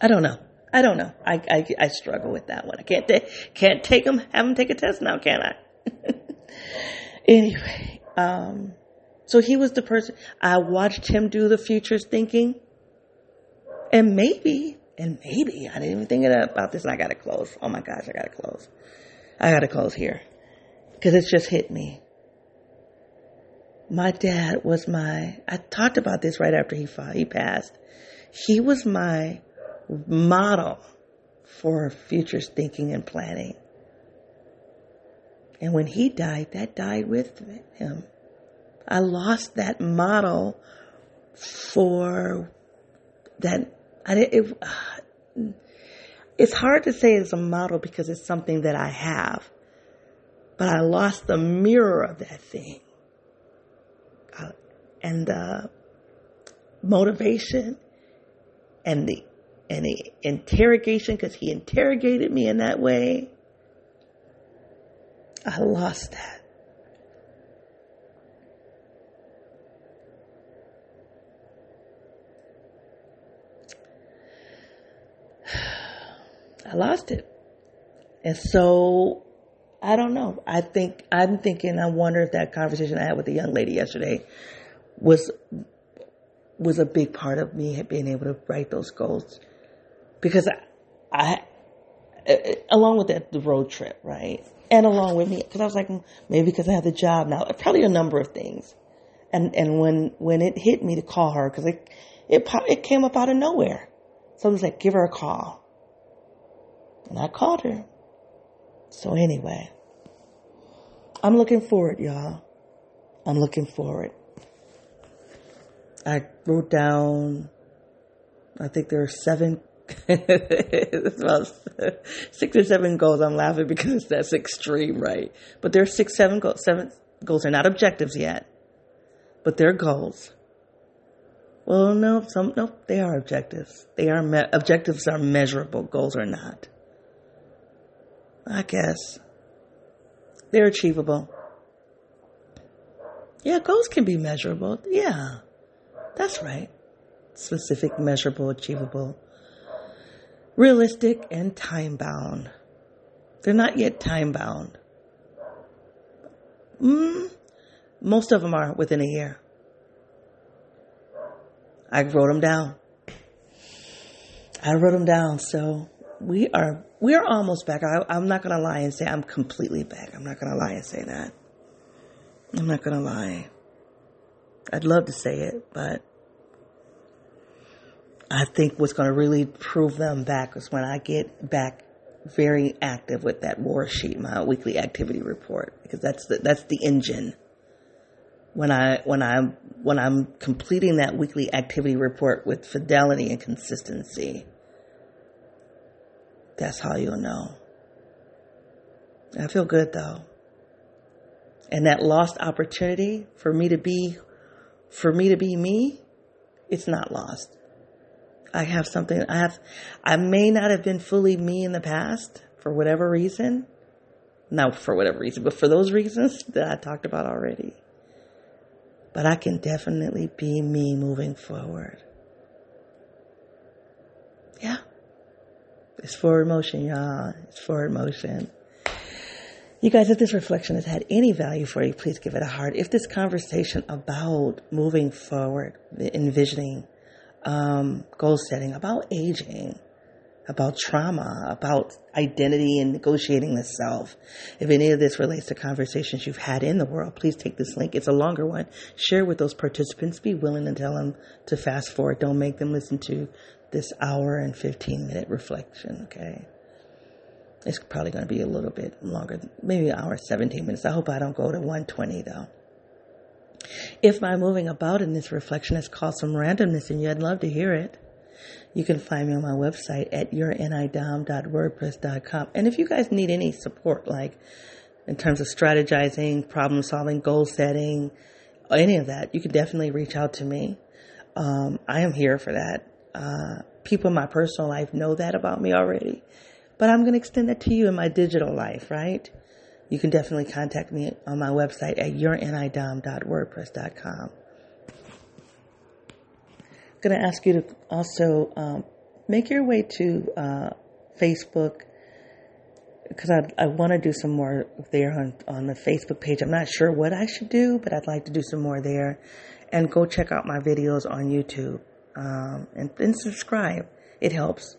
I don't know. I don't know. I, I, I struggle with that one. I can't ta- can't take him. Have him take a test now, can I? <laughs> anyway, um, so he was the person, I watched him do the futures thinking. And maybe, and maybe, I didn't even think about this and I gotta close. Oh my gosh, I gotta close. I gotta close here. Cause it's just hit me. My dad was my, I talked about this right after he fought, he passed. He was my model for futures thinking and planning. And when he died, that died with him. I lost that model for that. I it, it's hard to say it's a model because it's something that I have, but I lost the mirror of that thing, uh, and the motivation, and the and the interrogation because he interrogated me in that way. I lost that. <sighs> I lost it. And so I don't know. I think I'm thinking I wonder if that conversation I had with the young lady yesterday was was a big part of me being able to write those goals because I, I along with that, the road trip, right? And along with me, because I was like, mm, maybe because I have the job now, probably a number of things. And, and when, when it hit me to call her, because it, it, it came up out of nowhere. So I was like, give her a call. And I called her. So anyway, I'm looking forward, y'all. I'm looking forward. I wrote down, I think there are seven, <laughs> six or seven goals. I'm laughing because that's extreme, right? But there are six, seven goals. Seven goals are not objectives yet, but they're goals. Well, no, some no, they are objectives. They are me- objectives are measurable. Goals are not. I guess they're achievable. Yeah, goals can be measurable. Yeah, that's right. Specific, measurable, achievable, realistic, and time bound. They're not yet time bound. Mm, most of them are within a year. I wrote them down. I wrote them down. So we are we are almost back. I, am not gonna lie and say I'm completely back. I'm not gonna lie and say that. I'm not gonna lie. I'd love to say it, but I think what's gonna really prove them back is when I get back very active with that war sheet, my weekly activity report, because that's the, that's the engine when I when I'm when I'm completing that weekly activity report with fidelity and consistency. That's how you'll know. I feel good though. And that lost opportunity for me to be for me to be me, it's not lost. I have something I have I may not have been fully me in the past for whatever reason. Not for whatever reason, but for those reasons <laughs> that I talked about already but I can definitely be me moving forward. Yeah. It's forward motion, y'all. It's forward motion. You guys, if this reflection has had any value for you, please give it a heart. If this conversation about moving forward, envisioning, um, goal setting, about aging, about trauma, about identity and negotiating the self. If any of this relates to conversations you've had in the world, please take this link. It's a longer one. Share with those participants. Be willing to tell them to fast forward. Don't make them listen to this hour and 15 minute reflection, okay? It's probably going to be a little bit longer, maybe an hour, 17 minutes. I hope I don't go to 120 though. If my moving about in this reflection has caused some randomness in you, I'd love to hear it. You can find me on my website at yournidom.wordpress.com. And if you guys need any support, like in terms of strategizing, problem solving, goal setting, any of that, you can definitely reach out to me. Um, I am here for that. Uh, people in my personal life know that about me already, but I'm going to extend that to you in my digital life, right? You can definitely contact me on my website at yournidom.wordpress.com I'm going to ask you to also um, make your way to uh, Facebook because I, I want to do some more there on, on the Facebook page. I'm not sure what I should do, but I'd like to do some more there. And go check out my videos on YouTube um, and, and subscribe. It helps.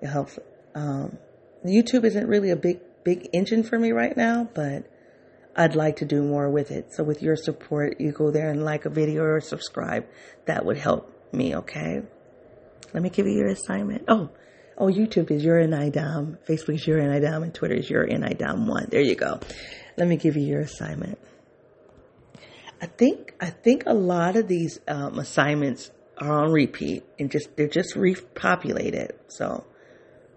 It helps. Um, YouTube isn't really a big big engine for me right now, but I'd like to do more with it. So with your support, you go there and like a video or subscribe. That would help me, okay? Let me give you your assignment. Oh, oh, YouTube is your NIDOM, Facebook is your NIDOM, and Twitter is your NIDOM one. There you go. Let me give you your assignment. I think I think a lot of these um, assignments on repeat and just they're just repopulated. So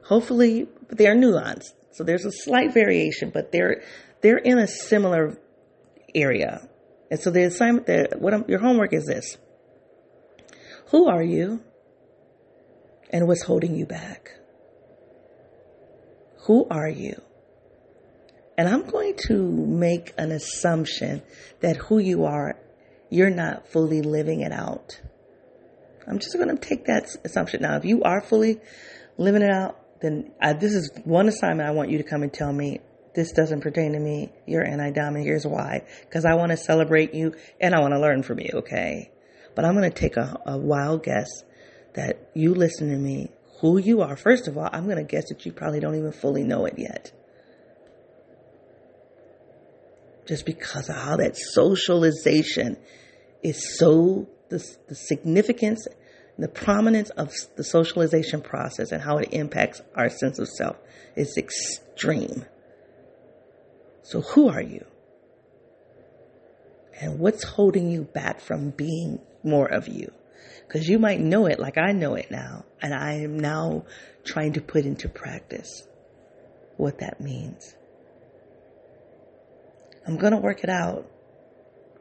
hopefully they're nuanced. So there's a slight variation, but they're they're in a similar area. And so the assignment, that what I'm, your homework is this: who are you? And what's holding you back? Who are you? And I'm going to make an assumption that who you are, you're not fully living it out. I'm just going to take that assumption. Now, if you are fully living it out, then I, this is one assignment I want you to come and tell me this doesn't pertain to me. You're anti-dominant. Here's why. Because I want to celebrate you and I want to learn from you. Okay. But I'm going to take a, a wild guess that you listen to me, who you are. First of all, I'm going to guess that you probably don't even fully know it yet. Just because of how that socialization is so, the, the significance, the prominence of the socialization process and how it impacts our sense of self is extreme. So, who are you? And what's holding you back from being more of you? Because you might know it like I know it now, and I am now trying to put into practice what that means. I'm going to work it out.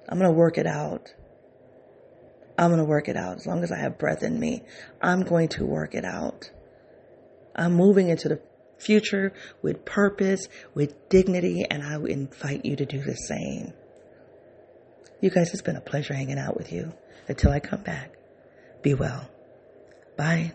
I'm going to work it out. I'm going to work it out. As long as I have breath in me, I'm going to work it out. I'm moving into the future with purpose, with dignity, and I invite you to do the same. You guys, it's been a pleasure hanging out with you. Until I come back, be well. Bye.